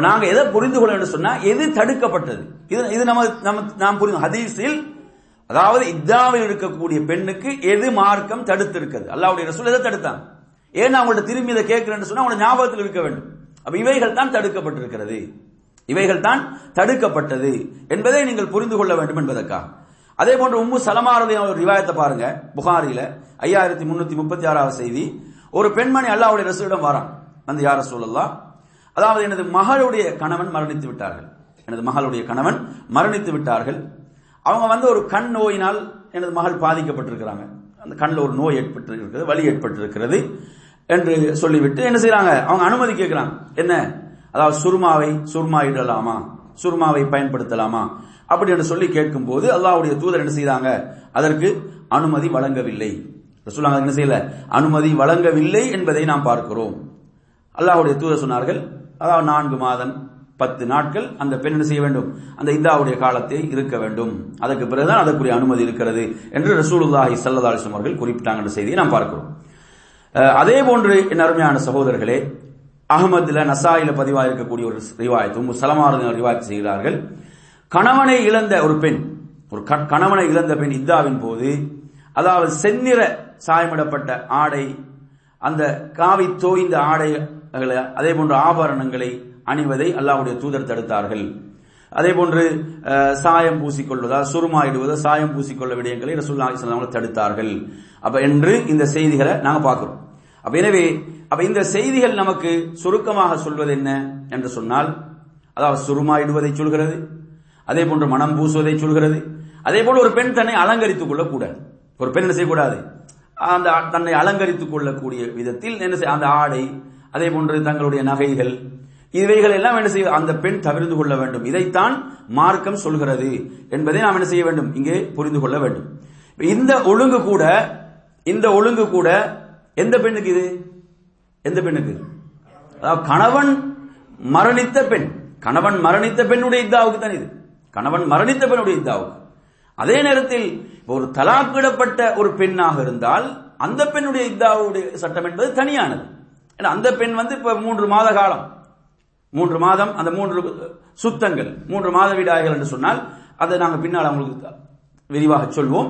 நாங்க எதை புரிந்து கொள்ள என்று சொன்னா எது தடுக்கப்பட்டது? இது இது நம்ம நம்ம நாம் புரிந்து ஹதீஸில் அதாவது இத்தாவில் இருக்கக்கூடிய பெண்ணுக்கு எது மார்க்கம் தடுத்திருக்கிறது? அல்லாவுடைய ரசூல் எதை தடுத்தாங்க ஏன் அவங்கள்ட்ட திரும்பி இதை கேட்கிறேன்னு சொன்னா அவங்க ஞாபகத்தில் இருக்க வேண்டும். அப்ப இவைகள் தான் தடுக்கப்பட்டிருக்கிறது. இவைகள் தான் தடுக்கப்பட்டது என்பதை நீங்கள் புரிந்து கொள்ள வேண்டும் என்பதற்காக. அதே போன்று உம்மு சலமாரதி ஒரு ரிவாயத்தை பாருங்க புகாரில ஐயாயிரத்தி முன்னூத்தி முப்பத்தி ஆறாவது செய்தி. ஒரு பெண்மணி அல்லாவுடைய ரசூலிடம் வரான் வந்து யார சொல்லலாம் அதாவது எனது மகளுடைய கணவன் மரணித்து விட்டார்கள். எனது மகளுடைய கணவன் மரணித்து விட்டார்கள். அவங்க வந்து ஒரு கண் நோயினால் எனது மகள் பாதிக்கப்பட்டிருக்கிறாங்க. அந்த கண்ணில் ஒரு நோய் ஏற்பட்டிருக்கிறது வலி ஏற்பட்டிருக்கிறது. என்று சொல்லிவிட்டு என்ன செய்யறாங்க அவங்க அனுமதி கேட்கிறாங்க. என்ன? அதாவது சுர்மாவை சுர்மா இடலாமா சுருமாவை பயன்படுத்தலாமா? அப்படி என்று சொல்லி கேட்கும் போது அல்லாவுடைய தூதர் என்ன செய்யறாங்க அதற்கு அனுமதி வழங்கவில்லை. சொல்லுவாங்க என்ன செய்யல? அனுமதி வழங்கவில்லை என்பதை நாம் பார்க்கிறோம். அல்லாஹுடைய தூதர் சொன்னார்கள் அதாவது நான்கு மாதம் பத்து நாட்கள் அந்த பெண் என்ன செய்ய வேண்டும்? அந்த இந்தாவுடைய காலத்தை இருக்க வேண்டும். அதற்கு பிறகுதான் அதற்குரிய அனுமதி இருக்கிறது என்று ரசூலுல்லாஹி சல்லதாலிசம் அவர்கள் குறிப்பிட்டாங்க என்ற செய்தியை நாம் பார்க்கிறோம். அதே போன்று என் அருமையான சகோதரர்களே அகமதுல நசாயில பதிவாக இருக்கக்கூடிய ஒரு ரிவாயத்து உம்மு சலமாரதின் ரிவாயத்து செய்கிறார்கள். கணவனை இழந்த ஒரு பெண் ஒரு கணவனை இழந்த பெண் இத்தாவின் போது அதாவது செந்நிற சாயமிடப்பட்ட ஆடை அந்த காவி தோய்ந்த ஆடைகளை அதே போன்ற ஆபரணங்களை அணிவதை அல்லாவுடைய தூதர் தடுத்தார்கள். அதே போன்று சாயம் பூசிக்கொள்வதா சுருமாயிடுவதா சாயம் பூசிக்கொள்ள விடயங்களை ரசூல்லா தடுத்தார்கள். அப்ப என்று இந்த செய்திகளை நாங்க பார்க்கிறோம். அப்ப எனவே அப்ப இந்த செய்திகள் நமக்கு சுருக்கமாக சொல்வது என்ன என்று சொன்னால் அதாவது சுருமாயிடுவதை சொல்கிறது அதே போன்று மனம் பூசுவதை சொல்கிறது அதே போல ஒரு பெண் தன்னை அலங்கரித்துக் கொள்ளக்கூடாது. ஒரு பெண் என்ன செய்யக்கூடாது? அந்த தன்னை அலங்கரித்துக் கொள்ளக்கூடிய விதத்தில் என்ன செய்ய அந்த ஆடை அதே போன்று தங்களுடைய நகைகள் இவைகள் எல்லாம் என்ன செய்ய அந்த பெண் தவிர்த்து கொள்ள வேண்டும். இதைத்தான் மார்க்கம் சொல்கிறது என்பதை நாம் என்ன செய்ய வேண்டும்? இங்கே புரிந்து கொள்ள வேண்டும். இந்த ஒழுங்கு கூட இந்த ஒழுங்கு கூட எந்த பெண்ணுக்கு இது? எந்த பெண்ணுக்கு? அதாவது கணவன் மரணித்த பெண் கணவன் மரணித்த பெண்ணுடைய இத்தாவுக்கு தான் இது. கணவன் மரணித்த பெண்ணுடைய இத்தாவுக்கு. அதே நேரத்தில் ஒரு தலாக்கிடப்பட்ட ஒரு பெண்ணாக இருந்தால் அந்த பெண்ணுடைய இத்தாவுடைய சட்டம் என்பது தனியானது. ஏன்னா அந்த பெண் வந்து இப்ப மூன்று மாத காலம் மூன்று மாதம் அந்த மூன்று சுத்தங்கள் மூன்று மாத வீடாய்கள் என்று சொன்னால் அதை நாங்கள் பின்னால் அவங்களுக்கு விரிவாக சொல்வோம்.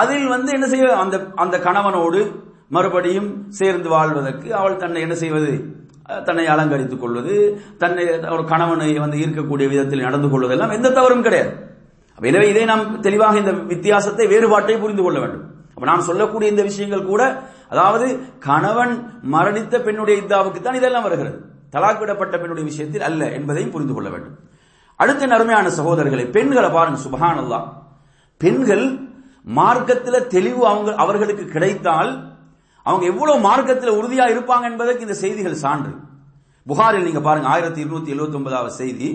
அதில் வந்து என்ன செய்வது? அந்த அந்த கணவனோடு மறுபடியும் சேர்ந்து வாழ்வதற்கு அவள் தன்னை என்ன செய்வது? தன்னை அலங்கரித்துக் கொள்வது தன்னை ஒரு கணவனை வந்து ஈர்க்கக்கூடிய விதத்தில் நடந்து கொள்வதெல்லாம் எந்த தவறும் கிடையாது. எனவே இதை நாம் தெளிவாக இந்த வித்தியாசத்தை வேறுபாட்டை புரிந்து கொள்ள வேண்டும். அப்ப நாம் சொல்லக்கூடிய இந்த விஷயங்கள் கூட அதாவது கணவன் மரணித்த பெண்ணுடைய இத்தாவுக்கு தான் இதெல்லாம் வருகிறது. தலாக் விடப்பட்ட பெண்ணுடைய விஷயத்தில் அல்ல என்பதையும் புரிந்து கொள்ள வேண்டும். அடுத்த நறுமையான சகோதரர்களை பெண்களை பாருங்க சுபஹான் அல்லா பெண்கள் மார்க்கத்தில் தெளிவு அவங்க அவர்களுக்கு கிடைத்தால் அவங்க எவ்வளவு மார்க்கத்தில் உறுதியா இருப்பாங்க என்பதற்கு இந்த செய்திகள் சான்று. புகாரில் நீங்க பாருங்க ஆயிரத்தி இருநூத்தி எழுபத்தி ஒன்பதாவது செய்தி.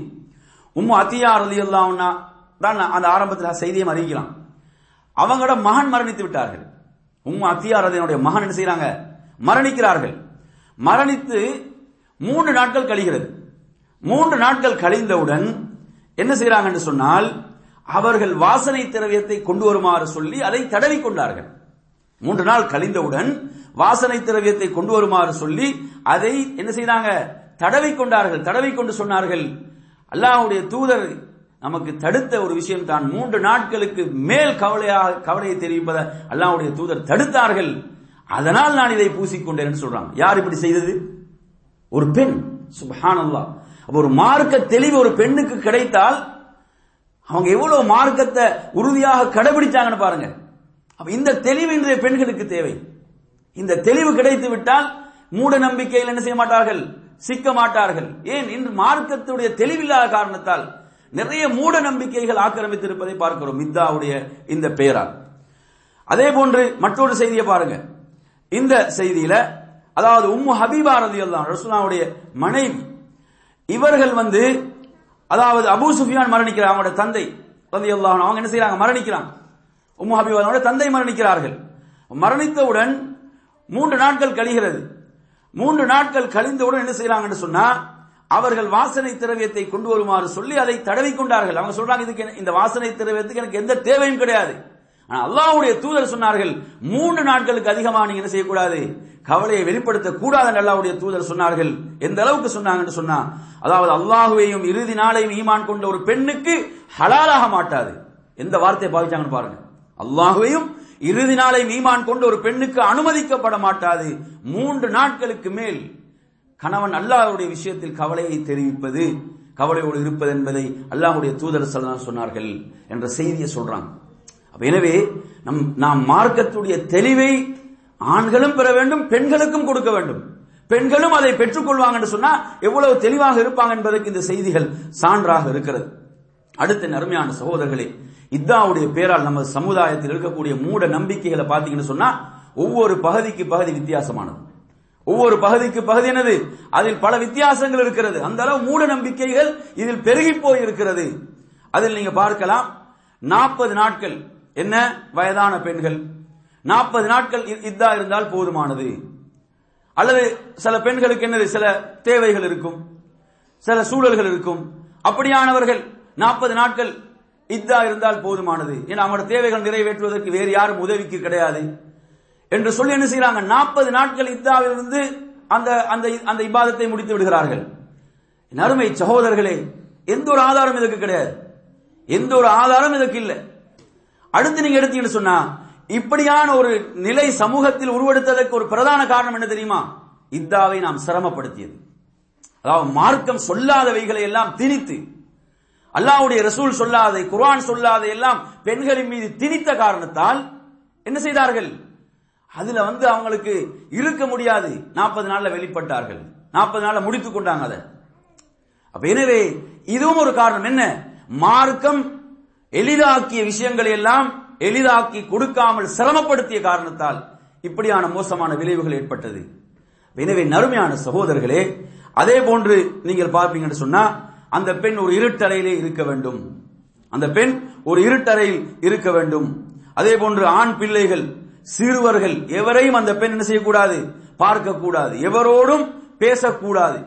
உம்மு அத்தியா ரலி தான் அந்த ஆரம்பத்தில் செய்தியை அறிவிக்கலாம். அவங்களோட மகன் மரணித்து விட்டார்கள். உம்மு அத்தியா ரதியனுடைய மகன் என்ன செய்யறாங்க மரணிக்கிறார்கள். மரணித்து மூன்று நாட்கள் கழிகிறது. மூன்று நாட்கள் கழிந்தவுடன் என்ன செய்கிறாங்க என்று சொன்னால் அவர்கள் வாசனை திரவியத்தை கொண்டு வருமாறு சொல்லி அதை தடவி கொண்டார்கள். மூன்று நாள் கழிந்தவுடன் வாசனை திரவியத்தை கொண்டு வருமாறு சொல்லி அதை என்ன செய்தாங்க? தடவி கொண்டார்கள். தடவி கொண்டு சொன்னார்கள் அல்லாஹுடைய தூதர் நமக்கு தடுத்த ஒரு விஷயம் தான் மூன்று நாட்களுக்கு மேல் கவலையாக கவலையை தெரிவிப்பதை அல்லாஹுடைய தூதர் தடுத்தார்கள். அதனால் நான் இதை பூசிக்கொண்டேன் சொல்றாங்க. யார் இப்படி செய்தது? ஒரு பெண் சுபஹானல்லா. அப்ப ஒரு மார்க்க தெளிவு ஒரு பெண்ணுக்கு கிடைத்தால் அவங்க எவ்வளவு மார்க்கத்தை உறுதியாக கடைபிடிச்சாங்கன்னு பாருங்க. அப்ப இந்த தெளிவு இன்றைய பெண்களுக்கு தேவை. இந்த தெளிவு கிடைத்து விட்டால் மூட நம்பிக்கையில் என்ன செய்ய மாட்டார்கள்? சிக்க மாட்டார்கள். ஏன்? இன்று மார்க்கத்துடைய தெளிவில்லாத காரணத்தால் நிறைய மூட நம்பிக்கைகள் ஆக்கிரமித்திருப்பதை பார்க்கிறோம். மித்தாவுடைய இந்த பெயரால் அதே போன்று மற்றொரு செய்தியை பாருங்க. இந்த செய்தியில அதாவது உம்மு ஹபீபா ரலியல்லாஹு ரசூலுல்லாஹுடைய மனைவி. இவர்கள் வந்து அதாவது அபு சுஃபியான் மரணிக்கிறார் அவங்களுடைய தந்தை ரலியல்லாஹு அல்லாஹ் அவங்க என்ன செய்யறாங்க? மரணிக்கிறாங்க. உம்மு ஹபீபாவுடைய தந்தை மரணிக்கிறார்கள். மரணித்தவுடன் மூன்று நாட்கள் கழிகிறது. மூன்று நாட்கள் கழிந்தவுடன் என்ன செய்யறாங்கன்னு சொன்னா அவர்கள் வாசனை திரவியத்தை கொண்டு வருமாறு சொல்லி அதை தடவி கொண்டார்கள். அவங்க சொல்றாங்க இதுக்கு இந்த வாசனை திரவியத்துக்கு எனக்கு எந்த தேவையும் கிடையாது. ஆனா அல்லாஹ்வுடைய தூதர் சொன்னார்கள் மூன்று நாட்களுக்கு அதிகமா நீங்க என்ன செய்யக்கூடாது? கவலையை வெளிப்படுத்த கூடாது அல்லாஹ்வுடைய தூதர் சொன்னார்கள். எந்த அளவுக்கு சொன்னாங்கன்னு சொன்னா அதாவது அல்லாஹுவையும் இறுதி நாளையும் ஈமான் கொண்ட ஒரு பெண்ணுக்கு ஹலாலாக மாட்டாது. எந்த வார்த்தையை பாவிச்சாங்கன்னு பாருங்க. அல்லாஹுவையும் இறுதி நாளை மீமான் கொண்டு ஒரு பெண்ணுக்கு அனுமதிக்கப்பட மாட்டாது. மூன்று நாட்களுக்கு மேல் கணவன் அல்லாஹ்வுடைய விஷயத்தில் கவலையை தெரிவிப்பது கவலையோடு இருப்பது என்பதை அல்லாஹுடைய தூதர் ஸல்லல்லாஹு சொன்னார்கள் என்ற செய்தியை சொல்றாங்க. எனவே நம் நாம் மார்க்கத்துடைய தெளிவை ஆண்களும் பெற வேண்டும் பெண்களுக்கும் கொடுக்க வேண்டும். பெண்களும் அதை பெற்றுக்கொள்வாங்கன்னு சொன்னா எவ்வளவு தெளிவாக இருப்பாங்க என்பதற்கு இந்த செய்திகள் சான்றாக இருக்கிறது. அடுத்த நறுமையான சகோதரர்களே இத்தாவுடைய பேரால் நம்ம சமுதாயத்தில் இருக்கக்கூடிய மூட நம்பிக்கைகளை பார்த்தீங்கன்னு சொன்னா ஒவ்வொரு பகுதிக்கு பகுதி வித்தியாசமானது. ஒவ்வொரு பகுதிக்கு பகுதி என்னது? அதில் பல வித்தியாசங்கள் இருக்கிறது. அந்த அளவு மூட நம்பிக்கைகள் இதில் பெருகி போய் இருக்கிறது அதில் நீங்க பார்க்கலாம் நாற்பது நாட்கள் என்ன? வயதான பெண்கள். நாற்பது நாட்கள் இ- இதா இருந்தால் போதுமானது. அல்லது சில பெண்களுக்கு என்னது? சில தேவைகள் இருக்கும். சில சூழல்கள் இருக்கும். அப்படியானவர்கள் நாற்பது நாட்கள் இதா இருந்தால் போதுமானது. ஏன்னா அவங்களோட தேவைகள் நிறைவேற்றுவதற்கு வேறு யாரும் உதவிக்கு கிடையாது. என்று சொல்லி என்ன செய்யறாங்க? நாற்பது நாட்கள் இத்தாவிலிருந்து அந்த அந்த அந்த இபாதத்தை முடித்து விடுகிறார்கள். நறுமை அருமை சகோதரர்களே எந்த ஒரு ஆதாரம் இதுக்கு கிடையாது. எந்த ஒரு ஆதாரம் இதுக்கு இல்லை. அடுத்து நீங்க எடுத்தீங்கன்னு சொன்னா இப்படியான ஒரு நிலை சமூகத்தில் உருவெடுத்ததற்கு ஒரு பிரதான காரணம் என்ன தெரியுமா? இத்தாவை நாம் சிரமப்படுத்தியது. அதாவது மார்க்கம் சொல்லாதவைகளை எல்லாம் திணித்து அல்லாஹ்வுடைய ரசூல் சொல்லாதை குர்ஆன் சொல்லாதை எல்லாம் பெண்களின் மீது திணித்த காரணத்தால் என்ன செய்தார்கள்? அதுல வந்து அவங்களுக்கு இருக்க முடியாது. நாற்பது நாள்ல வெளிப்பட்டார்கள். நாற்பது நாள்ல முடித்துக் கொண்டாங்க அதை. அப்ப எனவே இதுவும் ஒரு காரணம். என்ன? மார்க்கம் எளிதாக்கிய விஷயங்களை எல்லாம் எளிதாக்கி கொடுக்காமல் சிரமப்படுத்திய காரணத்தால் இப்படியான மோசமான விளைவுகள் ஏற்பட்டது. எனவே நறுமையான சகோதரர்களே அதே போன்று நீங்கள் பார்ப்பீங்கன்னு சொன்னா அந்த பெண் ஒரு இருட்டறையிலே இருக்க வேண்டும். அந்த பெண் ஒரு இருட்டறையில் இருக்க வேண்டும். அதே போன்று ஆண் பிள்ளைகள் சிறுவர்கள் எவரையும் அந்த பெண் என்ன செய்யக்கூடாது? பார்க்க கூடாது எவரோடும் பேசக்கூடாது.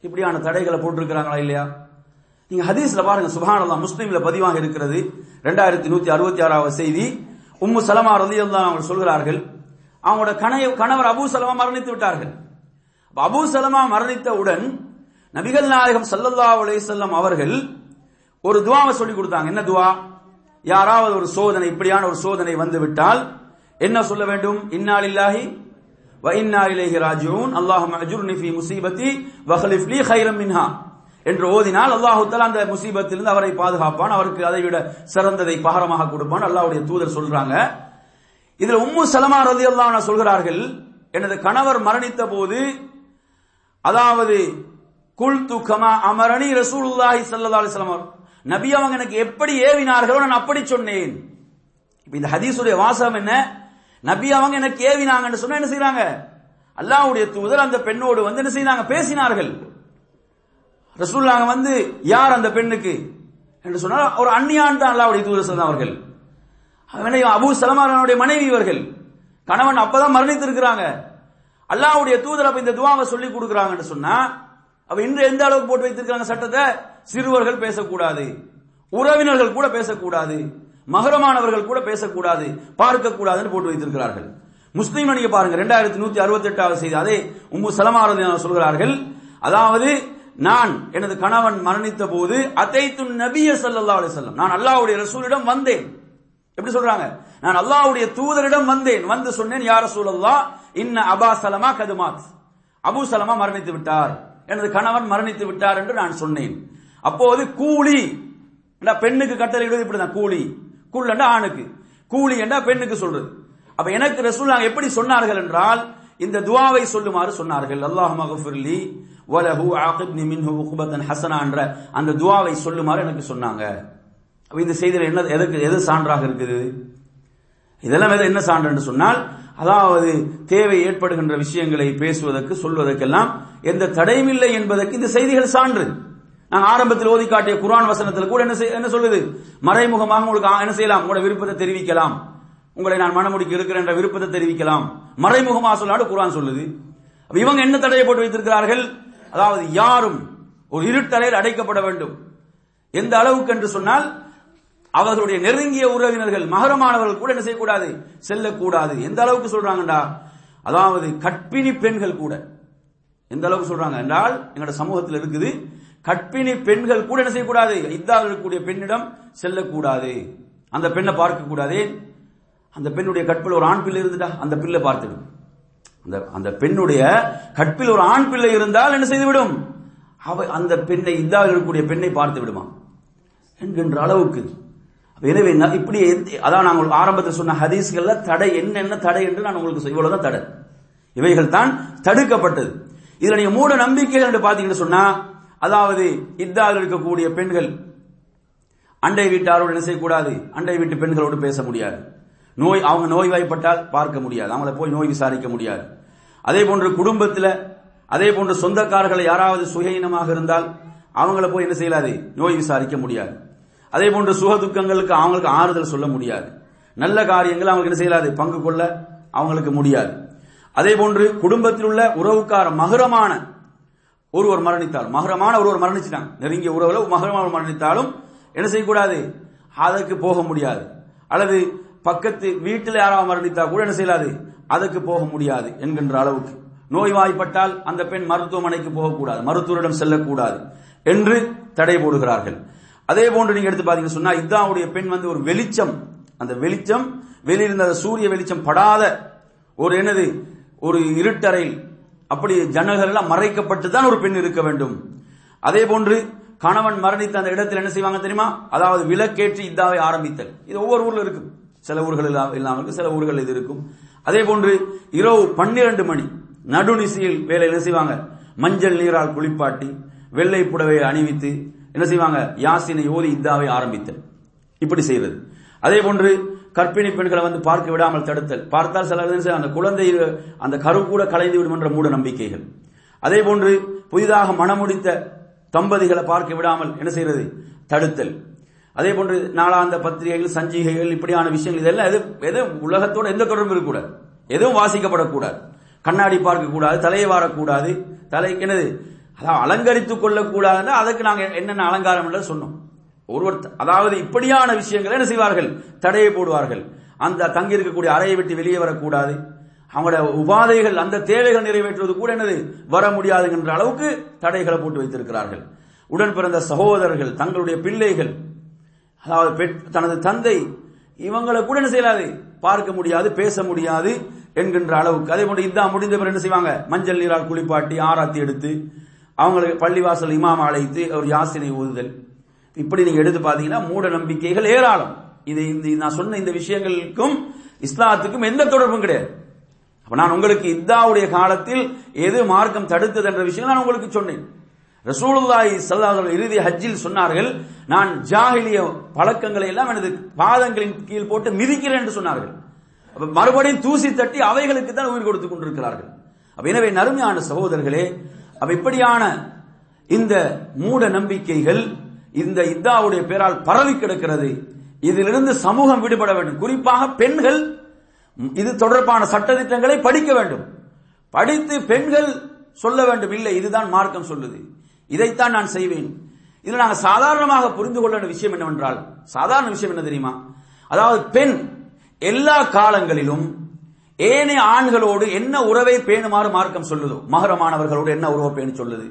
இப்படியான தடைகளை போட்டிருக்கிறாங்களா இல்லையா? நீங்க ஹதீஸ்ல பாருங்க சுபானல்லா முஸ்லீம்ல பதிவாக இருக்கிறது. ரெண்டாயிரத்தி நூத்தி அறுபத்தி ஆறாவது செய்தி. உம்மு சலமா ரலியல்லாஹு அவங்க சொல்கிறார்கள் அவங்களோட கணைய கணவர் அபு சலமா மரணித்து விட்டார்கள். அபு அபூ சலமா மரணித்தவுடன் நபிகள் நாயகம் சல்லல்லா அலைஹி அவர்கள் ஒரு துவாவை சொல்லி கொடுத்தாங்க. என்ன துவா? யாராவது ஒரு சோதனை இப்படியான ஒரு சோதனை வந்து விட்டால் என்ன சொல்ல வேண்டும்? இன்னாலில்லாஹி வ இன்னா இலைஹி ராஜூன் அல்லாஹ் அஜுர்னி ஃபீ முசீபத்தி வஹலிஃப்லி லீ மின்ஹா. என்று ஓதினால் அல்லாஹுத்தால் அந்த முசீபத்திலிருந்து அவரை பாதுகாப்பான். அவருக்கு அதை விட சிறந்ததை பகரமாக கொடுப்பான். அல்லாவுடைய தூதர் சொல்றாங்க. இதுல உம்மு சலமா ரதி அன்ஹா சொல்கிறார்கள் எனது கணவர் மரணித்த போது அதாவது குல்து கமா அமரணி ரசூலுல்லாஹி சல்லா அலைஹி நபி அவங்க எனக்கு எப்படி ஏவினார்களோ நான் அப்படி சொன்னேன். இந்த ஹதீஸுடைய வாசகம் என்ன? நபி அவங்க எனக்கு ஏவினாங்கன்னு சொன்னா என்ன செய்யறாங்க அல்லாஹ்வுடைய தூதர் அந்த பெண்ணோடு வந்து என்ன செய்தாங்க? பேசினார்கள். ரசூல்லாங்க வந்து யார் அந்த பெண்ணுக்கு? என்று சொன்னால் ஒரு அந்நியான் தான் அல்லாவுடைய தூதர் சொன்ன அவர்கள். அவனை அபு சலமானுடைய மனைவி இவர்கள். கணவன் அப்பதான் மரணித்திருக்கிறாங்க. அல்லாவுடைய தூதர் அப்ப இந்த துவாவை சொல்லி கொடுக்குறாங்கன்னு சொன்னா அப்ப இன்று எந்த அளவுக்கு போட்டு வைத்திருக்காங்க சட்டத்தை? சிறுவர்கள் பேசக்கூடாது. உறவினர்கள் கூட பேசக்கூடாது. மகரமானவர்கள் கூட பேசக்கூடாது. பார்க்க கூடாதுன்னு போட்டு வைத்திருக்கிறார்கள். முஸ்லீம் நீங்க பாருங்க ரெண்டாயிரத்தி நூத்தி அறுபத்தி எட்டாவது செய்தி அதே உம்மு சலமாரதி சொல்கிறார்கள். அதாவது நான் எனது கணவன் மரணித்த போது அத்தைத்து நபிய சல்லா அலி செல்லம் நான் அல்லாவுடைய ரசூலிடம் வந்தேன். எப்படி சொல்றாங்க? நான் அல்லாவுடைய தூதரிடம் வந்தேன். வந்து சொன்னேன் யார் ரசூலல்லாஹ் இன்ன அபா சலமா கதுமாத் அபு சலமா மரணித்து விட்டார். எனது கணவன் மரணித்து விட்டார் என்று நான் சொன்னேன். அப்போது கூலி பெண்ணுக்கு கட்டளை இப்படிதான் கூலி. கூலண்டா ஆணுக்கு. கூலி என்றா பெண்ணுக்கு சொல்றது. அப்ப எனக்கு ரசூல் எப்படி சொன்னார்கள் என்றால் இந்த துவாவை சொல்லுமாறு சொன்னார்கள். அல்லாஹ் மகஃபுர்லி வலஹு ஆகிப்னி மின்ஹு உக்பத்தன் ஹசனா என்ற அந்த துவாவை சொல்லுமாறு எனக்கு சொன்னாங்க. இந்த செய்தியில் என்ன எதற்கு எது சான்றாக இருக்குது? இதெல்லாம் எது- என்ன சான்று என்று சொன்னால் அதாவது தேவை ஏற்படுகின்ற விஷயங்களை பேசுவதற்கு சொல்வதற்கெல்லாம் எந்த தடையும் இல்லை என்பதற்கு இந்த செய்திகள் சான்று. நான் ஆரம்பத்தில் ஓதி காட்டிய குரான் வசனத்தில் கூட என்ன செய்- என்ன சொல்லுது? மறைமுகமாக உங்களுக்கு என்ன செய்யலாம்? உங்களோட விருப்பத்தை தெரிவிக்கலாம். உங்களை நான் மனமுடிக்க இருக்கிறேன் என்ற விருப்பத்தை தெரிவிக்கலாம். மறைமுகமாக சொல்லாடு குரான் சொல்லுது. இவங்க என்ன தடையை போட்டு வைத்திருக்கிறார்கள்? அதாவது யாரும் ஒரு இருட்டறையில் அடைக்கப்பட வேண்டும். எந்த அளவுக்கு என்று சொன்னால் அவர்களுடைய நெருங்கிய உறவினர்கள் மகரமானவர்கள் கூட என்ன செய்யக்கூடாது? செல்லக்கூடாது. எந்த அளவுக்கு சொல்றாங்கடா அதாவது கற்பிணி பெண்கள் கூட. எந்த அளவுக்கு சொல்றாங்க என்றால் எங்களோட சமூகத்தில் இருக்குது கற்பிணி பெண்கள் கூட என்ன செய்யக்கூடாது? இதாக இருக்கக்கூடிய பெண்ணிடம் செல்லக்கூடாது. அந்த பெண்ணை பார்க்க கூடாது அந்த பெண்ணுடைய கற்பில் ஒரு ஆண் பிள்ளை இருந்துட்டா? அந்த பிள்ளை பார்த்துடும். அந்த அந்த பெண்ணுடைய கற்பில் ஒரு ஆண் பிள்ளை இருந்தால் என்ன செய்துவிடும்? அவ அந்த பெண்ணை இதாக இருக்கக்கூடிய பெண்ணை பார்த்து விடுமா? என்கின்ற அளவுக்கு. எனவே இப்படி எந்த- அதான் நாங்கள் ஆரம்பத்தில் சொன்ன ஹதீஸ்கள்ல தடை என்னென்ன தடை என்று நான் உங்களுக்கு இவ்வளவுதான் தடை. இவைகள் தான் தடுக்கப்பட்டது. இதுல நீங்க மூட நம்பிக்கைகள் என்று பாத்தீங்கன்னு சொன்னா அதாவது இத்தாவில் இருக்கக்கூடிய பெண்கள் அண்டை வீட்டாரோடு என்ன செய்யக்கூடாது? அண்டை வீட்டு பெண்களோடு பேச முடியாது. நோய் அவங்க நோய்வாய்ப்பட்டால் பார்க்க முடியாது. அவங்கள போய் நோய் விசாரிக்க முடியாது. அதே போன்று குடும்பத்தில் அதே போன்று சொந்தக்காரர்களை யாராவது சுயீனமாக இருந்தால் அவங்கள போய் என்ன செய்யலாது? நோய் விசாரிக்க முடியாது. அதே போன்று சுக துக்கங்களுக்கு அவங்களுக்கு ஆறுதல் சொல்ல முடியாது. நல்ல காரியங்கள் அவங்களுக்கு என்ன செய்யலாது? பங்கு கொள்ள அவங்களுக்கு முடியாது. அதே போன்று குடும்பத்தில் உள்ள உறவுக்கார மகரமான ஒருவர் மரணித்தால் மகரமான ஒருவர் மரணிச்சிட்டாங்க நெருங்கிய உறவுல மகரமான மரணித்தாலும் என்ன செய்யக்கூடாது? அதற்கு போக முடியாது. அல்லது பக்கத்து வீட்டில் யாராவது மரணித்தா கூட என்ன செய்யலாது? அதுக்கு போக முடியாது என்கின்ற அளவுக்கு. நோய்வாய்ப்பட்டால் அந்த பெண் மருத்துவமனைக்கு போகக்கூடாது மருத்துவரிடம் செல்லக்கூடாது என்று தடை போடுகிறார்கள். அதே போன்று நீங்க எடுத்து பாத்தீங்கன்னா சொன்னா இதாவுடைய பெண் வந்து ஒரு வெளிச்சம். அந்த வெளிச்சம் வெளியிருந்த சூரிய வெளிச்சம் படாத ஒரு என்னது? ஒரு இருட்டறையில். அப்படி ஜன்னல்கள் எல்லாம் மறைக்கப்பட்டு தான் ஒரு பெண் இருக்க வேண்டும். அதே போன்று கணவன் மரணித்த அந்த இடத்தில் என்ன செய்வாங்க தெரியுமா? அதாவது விலக்கேற்றி இதாவை ஆரம்பித்தல். இது ஒவ்வொரு ஊர்ல இருக்கும் சில ஊர்கள் இல்லாமல் இல்லாம சில ஊர்கள் இது இருக்கும். அதே போன்று இரவு பன்னிரண்டு மணி நடுநிசையில் வேலை என்ன செய்வாங்க? மஞ்சள் நீரால் குளிப்பாட்டி வெள்ளை புடவையை அணிவித்து என்ன செய்வாங்க? யாசினை ஓதி இத்தாவை ஆரம்பித்தல். இப்படி செய்வது அதே போன்று கர்ப்பிணி பெண்களை வந்து பார்க்க விடாமல் தடுத்தல். பார்த்தால் சில அந்த குழந்தை அந்த கரு கூட கலைந்து விடும் என்ற மூட நம்பிக்கைகள். அதே போன்று புதிதாக மணமுடித்த தம்பதிகளை பார்க்க விடாமல் என்ன செய்யறது? தடுத்தல். அதே போன்று நாளாந்த பத்திரிகைகள் சஞ்சிகைகள் இப்படியான விஷயங்கள் இதெல்லாம் எது எது உலகத்தோட எந்த தொடர்பும் இருக்கக்கூடாது. எதுவும் வாசிக்கப்படக்கூடாது. கண்ணாடி பார்க்க கூடாது தலையை வாரக்கூடாது. தலைக்கு என்னது? அதாவது அலங்கரித்துக் கொள்ளக்கூடாதுன்னா அதுக்கு நாங்கள் என்னென்ன அலங்காரம் என்று சொன்னோம். ஒருவர் அதாவது இப்படியான விஷயங்களை என்ன செய்வார்கள்? தடையை போடுவார்கள். அந்த தங்கி இருக்கக்கூடிய அறையை விட்டு வெளியே வரக்கூடாது. அவங்களோட உபாதைகள் அந்த தேவைகள் நிறைவேற்றுவது கூட என்னது? வர முடியாதுங்கிற அளவுக்கு தடைகளை போட்டு வைத்திருக்கிறார்கள். உடன் பிறந்த சகோதரர்கள் தங்களுடைய பிள்ளைகள் அதாவது தனது தந்தை இவங்களை கூட என்ன செய்யலாது? பார்க்க முடியாது பேச முடியாது என்கின்ற அளவுக்கு. அதே போன்று இதான் முடிந்த பிறகு என்ன செய்வாங்க? மஞ்சள் நீரால் குளிப்பாட்டி ஆராத்தி எடுத்து அவங்களுக்கு பள்ளிவாசல் இமாம் அழைத்து ஒரு யாசினை ஊதுதல். இப்படி நீங்க எடுத்து பாத்தீங்கன்னா மூட நம்பிக்கைகள் ஏராளம். இது இந்த நான் சொன்ன இந்த விஷயங்களுக்கும் இஸ்லாத்துக்கும் எந்த தொடர்பும் கிடையாது. அப்ப நான் உங்களுக்கு இத்தாவுடைய காலத்தில் எது மார்க்கம் தடுத்தது என்ற விஷயம் நான் உங்களுக்கு சொன்னேன். ரசூலுல்லாய் ஸல்லல்லாஹு இறுதி ஹஜ்ஜில் சொன்னார்கள் நான் ஜாகிலிய பழக்கங்களை எல்லாம் எனது பாதங்களின் கீழ் போட்டு மிதிக்கிறேன் என்று சொன்னார்கள். அப்ப மறுபடியும் தூசி தட்டி அவைகளுக்கு தான் உயிர் கொடுத்துக் கொண்டிருக்கிறார்கள். அப்ப எனவே நறுமையான சகோதரர்களே அப்ப இப்படியான இந்த மூட நம்பிக்கைகள் இந்த இத்தாவுடைய பெயரால் பரவி கிடக்கிறது. இதிலிருந்து சமூகம் விடுபட வேண்டும். குறிப்பாக பெண்கள் இது தொடர்பான சட்டத்திட்டங்களை படிக்க வேண்டும். படித்து பெண்கள் சொல்ல வேண்டும். இல்லை இதுதான் மார்க்கம் சொல்லுது. இதைத்தான் நான் செய்வேன். இதில் நாங்கள் சாதாரணமாக புரிந்து கொள்ள விஷயம் என்னவென்றால் சாதாரண விஷயம் என்ன தெரியுமா? அதாவது பெண் எல்லா காலங்களிலும் ஏனைய ஆண்களோடு என்ன உறவை பேணுமாறு மார்க்கம் சொல்லுதோ? மகரமானவர்களோடு என்ன உறவை பேணு சொல்லுது.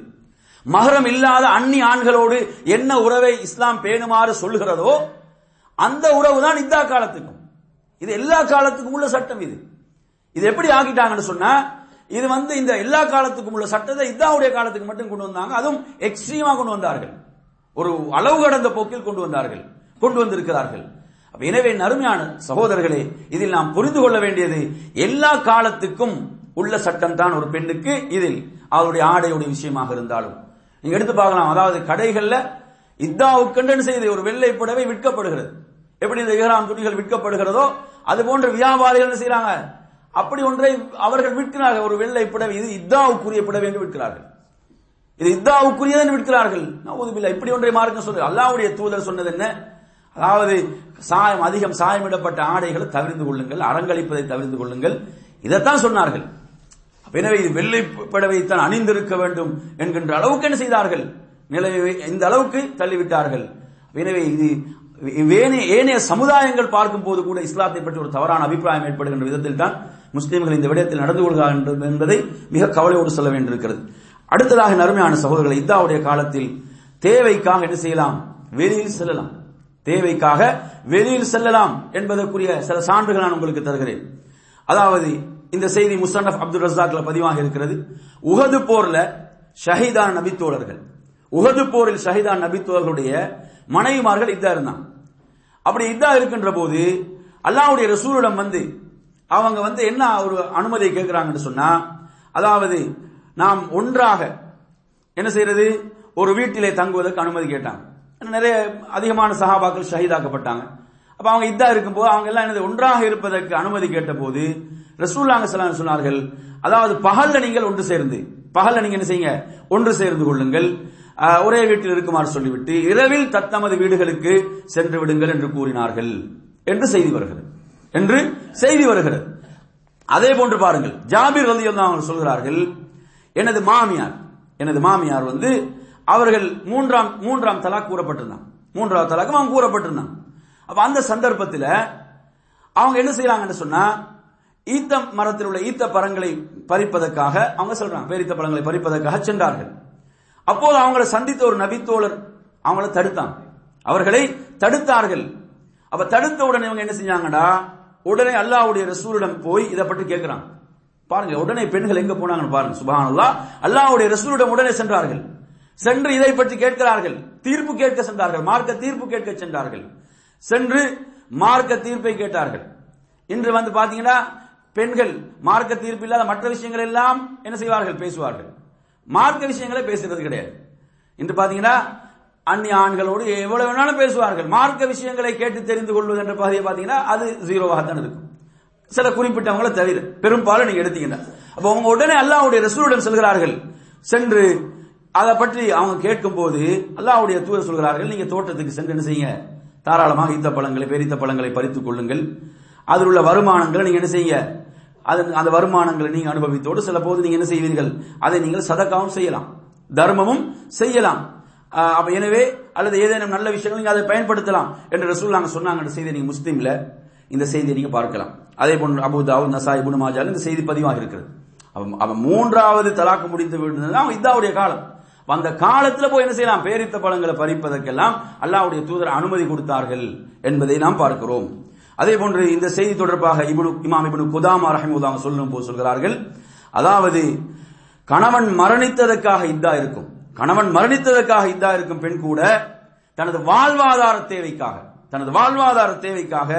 மகரம் இல்லாத அந்நி ஆண்களோடு என்ன உறவை இஸ்லாம் பேணுமாறு சொல்லுகிறதோ அந்த உறவு தான் இத்தா காலத்துக்கும். இது எல்லா காலத்துக்கும் உள்ள சட்டம் இது. இது எப்படி ஆக்கிட்டாங்கன்னு சொன்னா இது வந்து இந்த எல்லா காலத்துக்கும் உள்ள சட்டத்தை இதாவுடைய காலத்துக்கு மட்டும் கொண்டு வந்தாங்க. அதுவும் எக்ஸ்ட்ரீமா கொண்டு வந்தார்கள். ஒரு அளவு கடந்த போக்கில் கொண்டு வந்தார்கள். கொண்டு வந்திருக்கிறார்கள். எனவே நறுமையான சகோதரர்களே இதில் நாம் புரிந்து கொள்ள வேண்டியது எல்லா காலத்துக்கும் உள்ள சட்டம் தான் ஒரு பெண்ணுக்கு இதில் அவருடைய ஆடையுடைய விஷயமாக இருந்தாலும். நீங்க எடுத்து பார்க்கலாம். அதாவது கடைகள்ல இத்தாவுக்கென்று செய்து ஒரு வெள்ளை புடவை விற்கப்படுகிறது. எப்படி இந்த இஹராம் துணிகள் விற்கப்படுகிறதோ அது போன்ற வியாபாரிகள் செய்யறாங்க அப்படி ஒன்றை அவர்கள் விற்கிறார்கள். ஒரு வெள்ளை புடவை இது இத்தாவுக்குரிய புடவை என்று விற்கிறார்கள். இது இத்தாவுக்குரியது விற்கிறார்கள். நவுதுபில்லா இப்படி ஒன்றை மார்க்க சொல்லு அல்லாவுடைய தூதர் சொன்னது என்ன? அதாவது சாயம் அதிகம் சாயமிடப்பட்ட ஆடைகளை தவிர்த்து கொள்ளுங்கள் அரங்களிப்பதை தவிர்த்து கொள்ளுங்கள். இதைத்தான் சொன்னார்கள். எனவே இது வெள்ளை புடவைத்தான் அணிந்திருக்க வேண்டும் என்கின்ற அளவுக்கு என்ன செய்தார்கள்? நிலையை இந்த அளவுக்கு தள்ளிவிட்டார்கள். எனவே இது ஏனைய சமுதாயங்கள் பார்க்கும் போது கூட இஸ்லாத்தை பற்றி ஒரு தவறான அபிப்பிராயம் ஏற்படுகின்ற விதத்தில் தான் முஸ்லீம்கள் இந்த விடயத்தில் நடந்து கொள்கிறார்கள் என்பதை மிக கவலையோடு சொல்ல வேண்டியிருக்கிறது. அடுத்ததாக நறுமையான சகோதரர்கள் இத்தாவுடைய காலத்தில் தேவைக்காக என்ன செய்யலாம்? வெளியில் செல்லலாம். தேவைக்காக வெளியில் செல்லலாம் என்பதற்குரிய சில சான்றுகள் நான் உங்களுக்கு தருகிறேன். அதாவது இந்த செய்தி முசன்னப் அப்துல் ரசாக்ல பதிவாக இருக்கிறது. உகது போர்ல ஷஹீதான நபித்தோழர்கள் உகது போரில் ஷஹீதான் நபித்தோழர்களுடைய மனைவிமார்கள் இதா இருந்தான் அப்படி இதா இருக்கின்ற போது அல்லாவுடைய ரசூலிடம் வந்து அவங்க வந்து என்ன ஒரு அனுமதியை கேட்கிறாங்கன்னு சொன்னா அதாவது நாம் ஒன்றாக என்ன செய்யறது? ஒரு வீட்டிலே தங்குவதற்கு அனுமதி கேட்டாங்க. நிறைய அதிகமான சகாபாக்கள் ஷஹீதாக்கப்பட்டாங்க. அப்ப அவங்க இதா இருக்கும்போது அவங்க எல்லாம் என்னது? ஒன்றாக இருப்பதற்கு அனுமதி கேட்ட போது ரசூல்லாங்க சொன்னார்கள் அதாவது பகல்ல நீங்கள் ஒன்று சேர்ந்து பகல்ல நீங்க என்ன செய்யுங்க? ஒன்று சேர்ந்து கொள்ளுங்கள். ஒரே வீட்டில் இருக்குமாறு சொல்லிவிட்டு இரவில் தத்தமது வீடுகளுக்கு சென்று விடுங்கள் என்று கூறினார்கள். என்று செய்தி வருகிறது. என்று செய்தி வருகிறது. அதே போன்று பாருங்கள். ஜாபீர் வந்து அவங்க சொல்கிறார்கள் எனது மாமியார் எனது மாமியார் வந்து அவர்கள் மூன்றாம் மூன்றாம் தலாக் கூறப்பட்டிருந்தாங்க மூன்றாவது தலாக்கும் அவங்க கூறப்பட்டிருந்தாங்க அப்ப அந்த சந்தர்ப்பத்தில் அவங்க என்ன செய்யறாங்கன்னு சொன்னா ஈத்த மரத்தில் உள்ள ஈத்த பழங்களை பறிப்பதற்காக அவங்க சொல்றாங்க பேரித்த பழங்களை பறிப்பதற்காக சென்றார்கள். அப்போது அவங்களை சந்தித்த ஒரு நபித்தோழர் அவங்கள தடுத்தான். அவர்களை தடுத்தார்கள். அப்ப தடுத்த உடனே இவங்க என்ன செஞ்சாங்கடா உடனே அல்லாவுடைய ரசூலிடம் போய் இதை பற்றி கேட்கிறான் பாருங்க உடனே பெண்கள் எங்க போனாங்கன்னு பாருங்க சுபானல்லா அல்லாவுடைய ரசூலிடம் உடனே சென்றார்கள். சென்று இதை பற்றி கேட்கிறார்கள். தீர்ப்பு கேட்க சென்றார்கள். மார்க்க தீர்ப்பு கேட்க சென்றார்கள். சென்று மார்க்க தீர்ப்பை கேட்டார்கள். இன்று வந்து பாத்தீங்கன்னா பெண்கள் மார்க்க தீர்ப்பு இல்லாத மற்ற விஷயங்கள் எல்லாம் என்ன செய்வார்கள்? பேசுவார்கள். மார்க்க விஷயங்களை பேசுறது கிடையாது. இன்று பாத்தீங்கன்னா அந்நிய ஆண்களோடு எவ்வளவு வேணாலும் பேசுவார்கள். மார்க்க விஷயங்களை கேட்டு தெரிந்து கொள்வது என்ற பகுதியை பாத்தீங்கன்னா அது ஜீரோவாகத்தான் இருக்கும். சில குறிப்பிட்டவங்களை தவிர பெரும்பாலும் நீங்க எடுத்தீங்கன்னா. அப்ப அவங்க உடனே அல்லாவுடைய ரசூலுடன் செல்கிறார்கள். சென்று அதை பற்றி அவங்க கேட்கும் போது அல்லாவுடைய தூதர் சொல்கிறார்கள் நீங்க தோட்டத்துக்கு சென்று என்ன செய்யுங்க? தாராளமாக ஈத்த பழங்களை பெரித்த பழங்களை பறித்துக் கொள்ளுங்கள். அதில் உள்ள வருமானங்களை நீங்க என்ன செய்யுங்க? அந்த வருமானங்களை நீங்க அனுபவித்தோடு சில போது நீங்க என்ன செய்வீர்கள்? அதை நீங்கள் சதக்காவும் செய்யலாம். தர்மமும் செய்யலாம். எனவே அல்லது ஏதேனும் நல்ல விஷயங்கள் நீங்க அதை பயன்படுத்தலாம் என்று ரசூல் நாங்க சொன்னாங்க. செய்தி நீங்க முஸ்லீம்ல இந்த செய்தியை நீங்க பார்க்கலாம். அதே போன்று அபு தாவூத் நசா இபுன் மாஜால் இந்த செய்தி பதிவாக இருக்கிறது. அவன் மூன்றாவது தலாக்கு முடித்து விடுறது அவன் இதாவுடைய காலம். அந்த காலத்துல போய் என்ன செய்யலாம்? பேரித்த பழங்களை பறிப்பதற்கெல்லாம் அல்லாவுடைய தூதர் அனுமதி கொடுத்தார்கள் என்பதை நாம் பார்க்கிறோம். அதே போன்று இந்த செய்தி தொடர்பாக இபுனு இமாம் இபுனு குதாமா ரஹிமுதாங்க சொல்லும் போது சொல்கிறார்கள் அதாவது கணவன் மரணித்ததற்காக இதா இருக்கும். கணவன் மரணித்ததற்காக இதா இருக்கும் பெண் கூட தனது வாழ்வாதார தேவைக்காக தனது வாழ்வாதார தேவைக்காக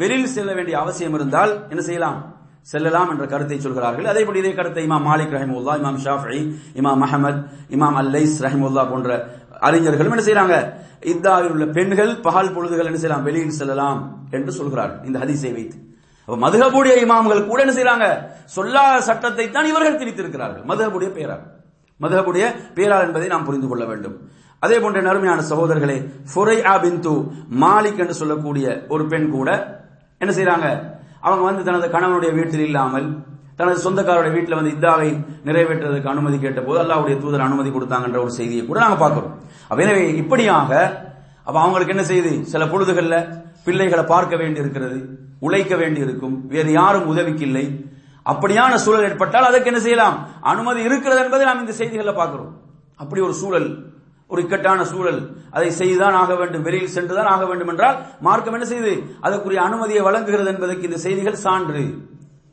வெளியில் செல்ல வேண்டிய அவசியம் இருந்தால் என்ன செய்யலாம்? செல்லலாம் என்ற கருத்தை சொல்கிறார்கள். அதே போல இதே கருத்தை இமாம் மாலிக் ரஹிமுல்லா இமாம் ஷாஃபி இமாம் அஹமத் இமாம் அல்லைஸ் ரஹிமுல்லா போன்ற அறிஞர்களும் என்ன செய்யறாங்க? இத்தாவில் உள்ள பெண்கள் பகல் பொழுதுகள் என்ன செய்யலாம்? வெளியில் செல்லலாம் என்று சொல்கிறார்கள். இந்த ஹதிசை வைத்து. அப்ப மதுகபுடைய இமாம்கள் கூட என்ன செய்யறாங்க? சொல்லாத சட்டத்தை தான் இவர்கள் திரித்திருக்கிறார்கள் மதுகபுடைய பேரால் மதுகபுடைய பேரால் என்பதை நாம் புரிந்து கொள்ள வேண்டும். அதே போன்ற நறுமையான சகோதரர்களே ஃபுரை பிந்து மாலிக் என்று சொல்லக்கூடிய ஒரு பெண் கூட என்ன செய்யறாங்க அவங்க வந்து தனது கணவனுடைய வீட்டில் இல்லாமல் தனது சொந்தக்காரருடைய வீட்டில் வந்து இத்தாவை நிறைவேற்றுவதற்கு அனுமதி கேட்ட போது அல்லாவுடைய தூதர் அனுமதி கொடுத்தாங்கன்ற ஒரு செய்தியை கூட நாங்கள் பார்க்கிறோம் எனவே இப்படியாக அப்ப அவங்களுக்கு என்ன செய்யுது சில பொழுதுகளில் பிள்ளைகளை பார்க்க வேண்டி இருக்கிறது உழைக்க வேண்டி இருக்கும் வேறு யாரும் உதவிக்கு இல்லை அப்படியான சூழல் ஏற்பட்டால் அதற்கு என்ன செய்யலாம்? அனுமதி இருக்கிறது என்பதை நாம் இந்த செய்திகளில் பார்க்கிறோம். அப்படி ஒரு சூழல் ஒரு இக்கட்டான சூழல். அதை செய்துதான் ஆக வேண்டும். வெளியில் சென்றுதான் ஆக வேண்டும் என்றால் மார்க்கம் என்ன செய்து? அதற்குரிய அனுமதியை வழங்குகிறது என்பதற்கு இந்த செய்திகள் சான்று.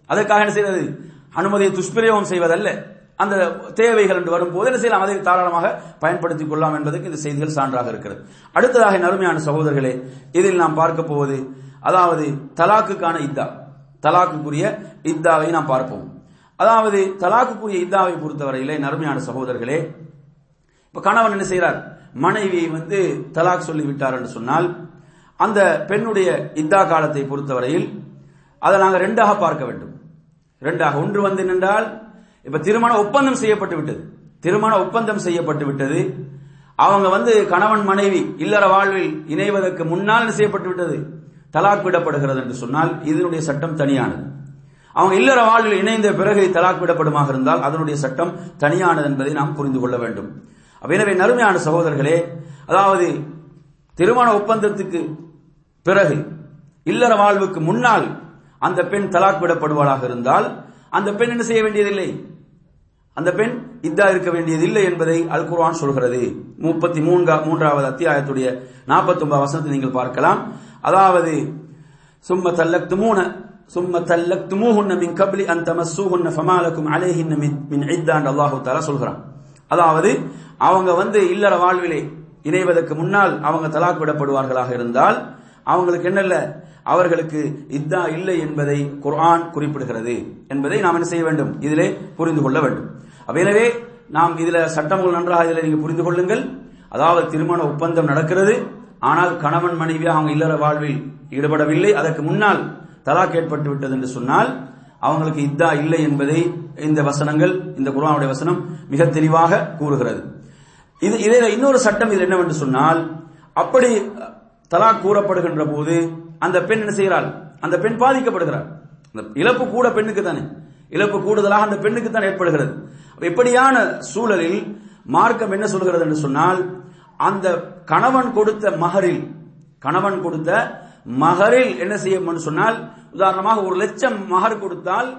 அதற்காக என்ன செய்வது? அனுமதியை துஷ்பிரயோகம் செய்வதல்ல. அந்த தேவைகள் என்று வரும்போது என்ன செய்யலாம்? அதை தாராளமாக பயன்படுத்திக் கொள்ளலாம் என்பதற்கு இந்த செய்திகள் சான்றாக இருக்கிறது. அடுத்ததாக நருமையான சகோதரர்களே இதில் நாம் பார்க்க போவது அதாவது தலாக்குக்கான இத்தா. தலாக்குக்குரிய இத்தாவை நாம் பார்ப்போம். அதாவது தலாக்குக்குரிய இத்தாவை பொறுத்தவரையிலே நறுமையான சகோதரர்களே இப்ப கணவன் என்ன செய்கிறார் மனைவியை வந்து தலாக் சொல்லிவிட்டார் என்று சொன்னால் அந்த பெண்ணுடைய இத்தா காலத்தை பொறுத்தவரையில் அதை நாங்கள் ரெண்டாக பார்க்க வேண்டும். ரெண்டாக ஒன்று வந்து நின்றால் இப்ப திருமண ஒப்பந்தம் செய்யப்பட்டு விட்டது. திருமண ஒப்பந்தம் செய்யப்பட்டு விட்டது. அவங்க வந்து கணவன் மனைவி இல்லற வாழ்வில் இணைவதற்கு முன்னால் என்ன செய்யப்பட்டு விட்டது? தலாக் விடப்படுகிறது என்று சொன்னால் இதனுடைய சட்டம் தனியானது. அவங்க இல்லற வாழ்வில் இணைந்த பிறகு தலாக் விடப்படுமாக இருந்தால் அதனுடைய சட்டம் தனியானது என்பதை நாம் புரிந்து கொள்ள வேண்டும். எனவே நறுமையான சகோதரர்களே அதாவது திருமண ஒப்பந்தத்துக்கு பிறகு இல்லற வாழ்வுக்கு முன்னால் அந்த பெண் தலாக் விடப்படுவாளாக இருந்தால் அந்த பெண் என்ன செய்ய வேண்டியதில்லை? அந்த பெண் இதா இருக்க வேண்டியதில்லை என்பதை அல் குர்வான் சொல்கிறது. முப்பத்தி மூன்றா மூன்றாவது அத்தியாயத்துடைய நாற்பத்தி ஒன்பது வசனத்தை நீங்கள் பார்க்கலாம். அதாவது சும்ம தல்லக்துமூன சும்ம தல்லக்துமூஹுன்ன மின் கப்லி அன் தமஸ்ஸூஹுன்ன ஃபமாலக்கும் அலைஹின்ன மின் மின் அல்லாஹு தஆலா சொல்கிறான். அதாவது அவங்க வந்து இல்லற வாழ்விலே இணைவதற்கு முன்னால் அவங்க தலாக் விடப்படுவார்களாக இருந்தால் அவங்களுக்கு என்னல்ல அவர்களுக்கு இத்தா இல்லை என்பதை குர்ஆன் குறிப்பிடுகிறது என்பதை நாம் என்ன செய்ய வேண்டும்? இதிலே புரிந்து கொள்ள வேண்டும். எனவே நாம் இதுல சட்டங்கள் நன்றாக இதில் நீங்க புரிந்து கொள்ளுங்கள். அதாவது திருமண ஒப்பந்தம் நடக்கிறது. ஆனால் கணவன் மனைவியாக அவங்க இல்லற வாழ்வில் ஈடுபடவில்லை. அதற்கு முன்னால் தலாக் ஏற்பட்டு விட்டது என்று சொன்னால் அவங்களுக்கு இத்தா இல்லை என்பதை இந்த வசனங்கள் இந்த குர்ஆனுடைய வசனம் மிக தெளிவாக கூறுகிறது. இது இதில் இன்னொரு சட்டம் இது என்னவென்று சொன்னால் அப்படி தலாக் கூறப்படுகின்ற போது அந்த பெண் என்ன செய்கிறாள்? அந்த பெண் பாதிக்கப்படுகிறார் அந்த இழப்பு கூட பெண்ணுக்கு தானே. இழப்பு கூடுதலாக அந்த பெண்ணுக்கு தான் ஏற்படுகிறது. இப்படியான சூழலில் மார்க்கம் என்ன சொல்கிறது என்று சொன்னால் அந்த கணவன் கொடுத்த மகரில் கணவன் கொடுத்த மகரில் என்ன செய்யும் சொன்னால் உதாரணமாக ஒரு லட்சம் மகர் கொடுத்தால்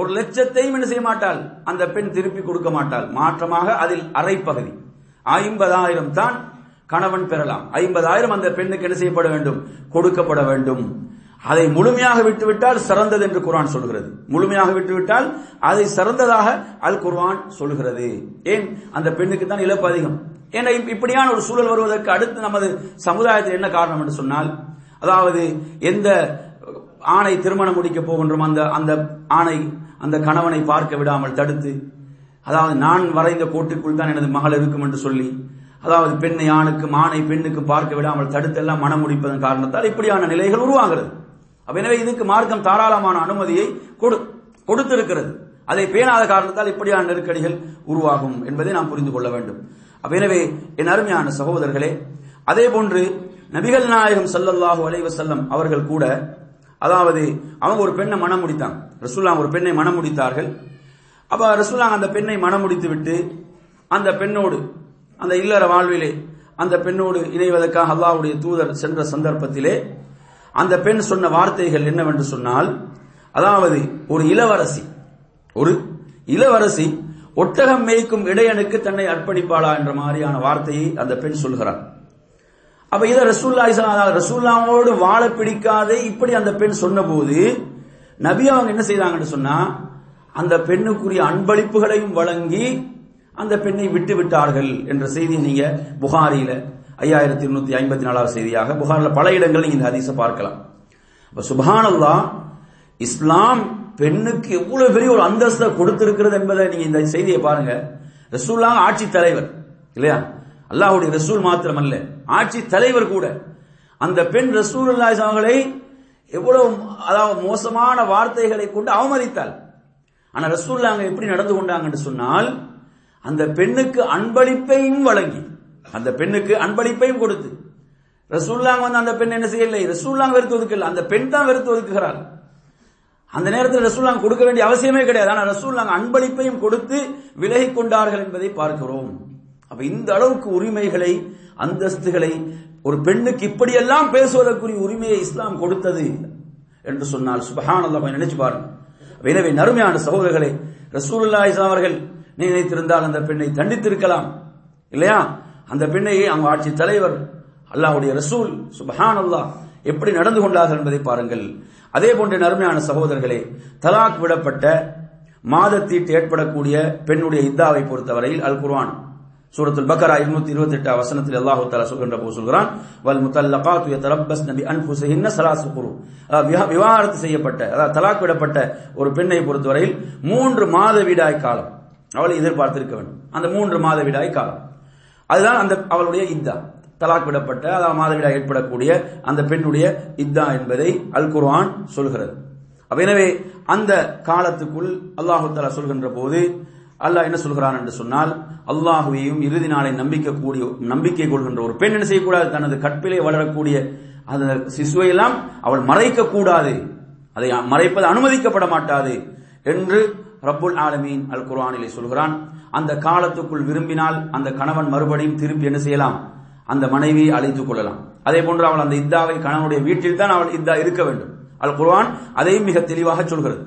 ஒரு லட்சத்தையும் என்ன செய்ய மாட்டாள்? அந்த பெண் திருப்பி கொடுக்க மாட்டாள். மாற்றமாக அதில் அரை பகுதி ஐம்பதாயிரம் தான் கணவன் பெறலாம். ஐம்பதாயிரம் அந்த பெண்ணுக்கு என்ன செய்யப்பட வேண்டும்? கொடுக்கப்பட வேண்டும். அதை முழுமையாக விட்டுவிட்டால் சிறந்தது என்று குர்ஆன் சொல்கிறது. முழுமையாக விட்டுவிட்டால் அதை சிறந்ததாக அல் குர்ஆன் சொல்கிறது. ஏன்? அந்த பெண்ணுக்கு தான் இழப்பு அதிகம். ஏன்னா இப்படியான ஒரு சூழல் வருவதற்கு அடுத்து நமது சமுதாயத்தில் என்ன காரணம் என்று சொன்னால் அதாவது எந்த ஆணை திருமணம் முடிக்க போகின்றோம் அந்த அந்த ஆணை அந்த கணவனை பார்க்க விடாமல் தடுத்து அதாவது நான் வரைந்த கோட்டுக்குள் தான் எனது மகள் இருக்கும் என்று சொல்லி அதாவது பெண்ணை ஆணுக்கும் ஆணை பெண்ணுக்கு பார்க்க விடாமல் தடுத்தெல்லாம் மனம் முடிப்பதன் காரணத்தால் இப்படியான நிலைகள் உருவாகிறது. எனவே இதுக்கு மார்க்கம் தாராளமான அனுமதியை கொடுத்திருக்கிறது. அதை பேணாத காரணத்தால் இப்படியான நெருக்கடிகள் உருவாகும் என்பதை நாம் புரிந்து கொள்ள வேண்டும். எனவே என் அருமையான சகோதரர்களே அதே போன்று நபிகள் நாயகம் சல்லல்லாஹு அலைவசல்லம் அவர்கள் கூட அதாவது அவங்க ஒரு பெண்ணை மனம் முடித்தாங்க. ரசூல்லா ஒரு பெண்ணை மனம் முடித்தார்கள். அப்ப ரசூல்லா அந்த பெண்ணை மனம் முடித்து விட்டு அந்த பெண்ணோடு அந்த இல்லற வாழ்விலே அந்த பெண்ணோடு இணைவதற்காக அல்லாவுடைய தூதர் சென்ற சந்தர்ப்பத்திலே அந்த பெண் சொன்ன வார்த்தைகள் என்னவென்று சொன்னால் அதாவது ஒரு இளவரசி ஒரு இளவரசி ஒட்டகம் மேய்க்கும் இடையனுக்கு தன்னை அர்ப்பணிப்பாளா என்ற மாதிரியான வார்த்தையை அந்த பெண் சொல்கிறார். அப்ப இதை ரசூல்லா ரசூல்லாவோடு வாழ பிடிக்காதே இப்படி அந்த பெண் சொன்னபோது நபி அவங்க என்ன செய்தாங்கன்னு சொன்னா அந்த பெண்ணுக்குரிய அன்பளிப்புகளையும் வழங்கி அந்த பெண்ணை விட்டு விட்டார்கள் என்ற செய்தி நீங்க புகாரியில ஐயாயிரத்தி இருநூத்தி ஐம்பத்தி நாலாவது செய்தியாக புகாரில் பல இடங்கள் நீங்க இந்த ஹதீஸை பார்க்கலாம். அப்ப சுபானல்லா இஸ்லாம் பெண்ணுக்கு எவ்வளவு பெரிய ஒரு அந்தஸ்தை கொடுத்திருக்கிறது என்பதை நீங்க இந்த செய்தியை பாருங்க. ரசூல்லா ஆட்சி தலைவர் இல்லையா? அல்லாஹுடைய ரசூல் மாத்திரம் அல்ல ஆட்சி தலைவர் கூட. அந்த பெண் ரசூல் அவர்களை எவ்வளவு அதாவது மோசமான வார்த்தைகளை கொண்டு அவமதித்தாள். ஆனா ரசூல்லா அங்க எப்படி நடந்து கொண்டாங்கன்னு சொன்னால் அந்த பெண்ணுக்கு அன்பளிப்பையும் வழங்கி அந்த பெண்ணுக்கு அன்பளிப்பையும் கொடுத்து. ரசூல்லாங்க வந்து அந்த பெண் என்ன செய்யலை? ரசூல்லாங்க வெறுத்து ஒதுக்கல. அந்த பெண் தான் வெறுத்து ஒதுக்குகிறாள். அந்த நேரத்தில் ரசூல்லாங்க கொடுக்க வேண்டிய அவசியமே கிடையாது. ஆனால் ரசூல்லாங்க அன்பளிப்பையும் கொடுத்து விலகி கொண்டார்கள் என்பதை பார்க்கிறோம். அப்ப இந்த அளவுக்கு உரிமைகளை அந்தஸ்துகளை ஒரு பெண்ணுக்கு இப்படியெல்லாம் பேசுவதற்குரிய உரிமையை இஸ்லாம் கொடுத்தது என்று சொன்னால் சுபஹான் நினைச்சு பாருங்க. எனவே நறுமையான சகோதரர்களை ரசூலுல்லா இஸ்லாம் அவர்கள் நினைத்திருந்தால் அந்த பெண்ணை தண்டித்திருக்கலாம். இல்லையா? அந்த பெண்ணை அவங்க ஆட்சி தலைவர் அல்லாவுடைய ரசூல் சுபஹான் எப்படி நடந்து கொண்டார்கள் என்பதை பாருங்கள். அதே போன்ற நறுமையான சகோதரர்களே தலாக் விடப்பட்ட மாதத்தீட்டு ஏற்படக்கூடிய பெண்ணுடைய இத்தாவை பொறுத்தவரையில் அல் குர்வான் சூரத்துல் பக்கரா 228 வசனத்தில் அல்லாஹு தஆலா சொல்கின்ற போது சொல்கிறான் வல் முத்தல்லகா துய தலப்பஸ் நபி அன்ஃபுஸிஹின்ன சலாசு குரு விவா- விவாகரத்து செய்யப்பட்ட அதாவது தலாக் விடப்பட்ட ஒரு பெண்ணை பொறுத்தவரையில் மூன்று மாத வீடாய் காலம். அவளை எதிர்பார்த்திருக்க வேண்டும். அந்த மூன்று மாத வீடாய் காலம். அதுதான் அந்த அவளுடைய இத்தா. தலாக் விடப்பட்ட அதாவது மாதவிடா ஏற்படக்கூடிய அந்த பெண்ணுடைய இத்தா என்பதை அல் குர்ஆன் சொல்கிறது. அப்ப எனவே அந்த காலத்துக்குள் அல்லாஹு தலா சொல்கின்ற போது அல்லாஹ் என்ன சொல்கிறான் என்று சொன்னால் அல்லாஹுவையும் இறுதி நாளை நம்பிக்கை கூடிய நம்பிக்கை கொள்கின்ற ஒரு பெண் என்ன செய்யக்கூடாது? தனது கற்பிலே வளரக்கூடிய அந்த சிசுவையெல்லாம் அவள் மறைக்க கூடாது அதை மறைப்பது அனுமதிக்கப்பட மாட்டாது என்று ரப்புல் ஆலமீன் அல் குர்ஆனிலே சொல்கிறான். அந்த காலத்துக்குள் விரும்பினால் அந்த கணவன் மறுபடியும் திருப்பி என்ன செய்யலாம்? அந்த மனைவியை அழைத்துக் கொள்ளலாம். அதே போன்று அவள் அந்த இத்தாவை கணவனுடைய வீட்டில் தான் அவள் இத்தா இருக்க வேண்டும். அல் குர்வான் அதையும் மிக தெளிவாக சொல்கிறது.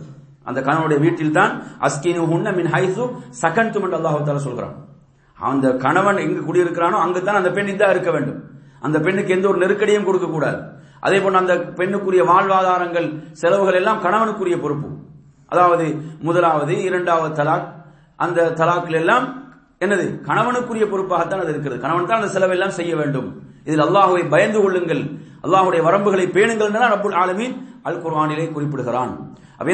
அந்த கணவனுடைய வீட்டில் தான் அஸ்கினு ஹுன்ன மின் ஹைசு சகன் துமன் அல்லாஹால சொல்கிறான். அந்த கணவன் எங்கு குடியிருக்கிறானோ அங்கு தான் அந்த பெண் இதா இருக்க வேண்டும். அந்த பெண்ணுக்கு எந்த ஒரு நெருக்கடியும் கொடுக்க கூடாது அதே போன்று அந்த பெண்ணுக்குரிய வாழ்வாதாரங்கள் செலவுகள் எல்லாம் கணவனுக்குரிய பொறுப்பு. அதாவது முதலாவது இரண்டாவது தலாக். அந்த தலாக்கில் எல்லாம் என்னது? கணவனுக்குரிய பொறுப்பாகத்தான் அது இருக்கிறது. கணவன் தான் அந்த செலவெல்லாம் செய்ய வேண்டும். இதில் அல்லாஹுவை பயந்து கொள்ளுங்கள். அல்லாஹுடைய வரம்புகளை பேணுங்கள் என்று ரப்புல் ஆலமீன் அல் குர்ஆனிலே குறிப்பிடுகிறான்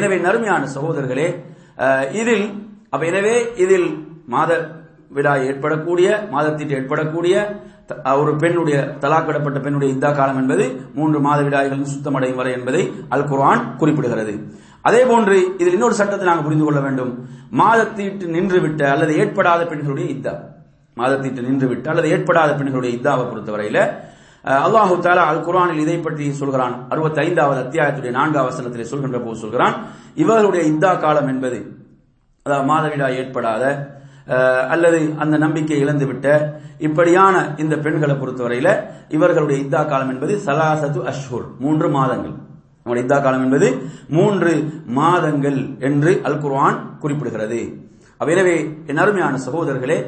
எனவே நறுமையான சகோதரர்களே இதில் அப்ப எனவே இதில் மாத விடாய் ஏற்படக்கூடிய மாதத்தீட்டு ஏற்படக்கூடிய ஒரு பெண்ணுடைய தலாக்கிடப்பட்ட பெண்ணுடைய இந்தா காலம் என்பது மூன்று மாத விடாய்கள் சுத்தமடையும் வரை என்பதை அல் குர்ஆன் குறிப்பிடுகிறது. அதே போன்று இதில் இன்னொரு சட்டத்தை நாங்கள் புரிந்து கொள்ள வேண்டும். மாதத்தீட்டு நின்றுவிட்ட அல்லது ஏற்படாத பெண்களுடைய இத்தா மாதத்தீட்டு நின்றுவிட்ட அல்லது ஏற்படாத பெண்களுடைய இத்தாவை பொறுத்தவரையில அல்லாஹு தாலா அல் குர்ஆனில் இதை பற்றி சொல்கிறான். அறுபத்தி ஐந்தாவது அத்தியாயத்துடைய நான்காவது வசனத்திலே சொல்கின்ற போது சொல்கிறான் இவர்களுடைய இத்தா காலம் என்பது அதாவது மாதவிடா ஏற்படாத அல்லது அந்த நம்பிக்கை இழந்துவிட்ட இப்படியான இந்த பெண்களை பொறுத்தவரையில இவர்களுடைய இத்தா காலம் என்பது சலாசத்து அஷ்ஹூர் மூன்று மாதங்கள். நம்முடைய இத்தா காலம் என்பது மூன்று மாதங்கள் என்று அல் குர்வான் குறிப்பிடுகிறது. அவையிலவே என் அருமையான சகோதரர்களே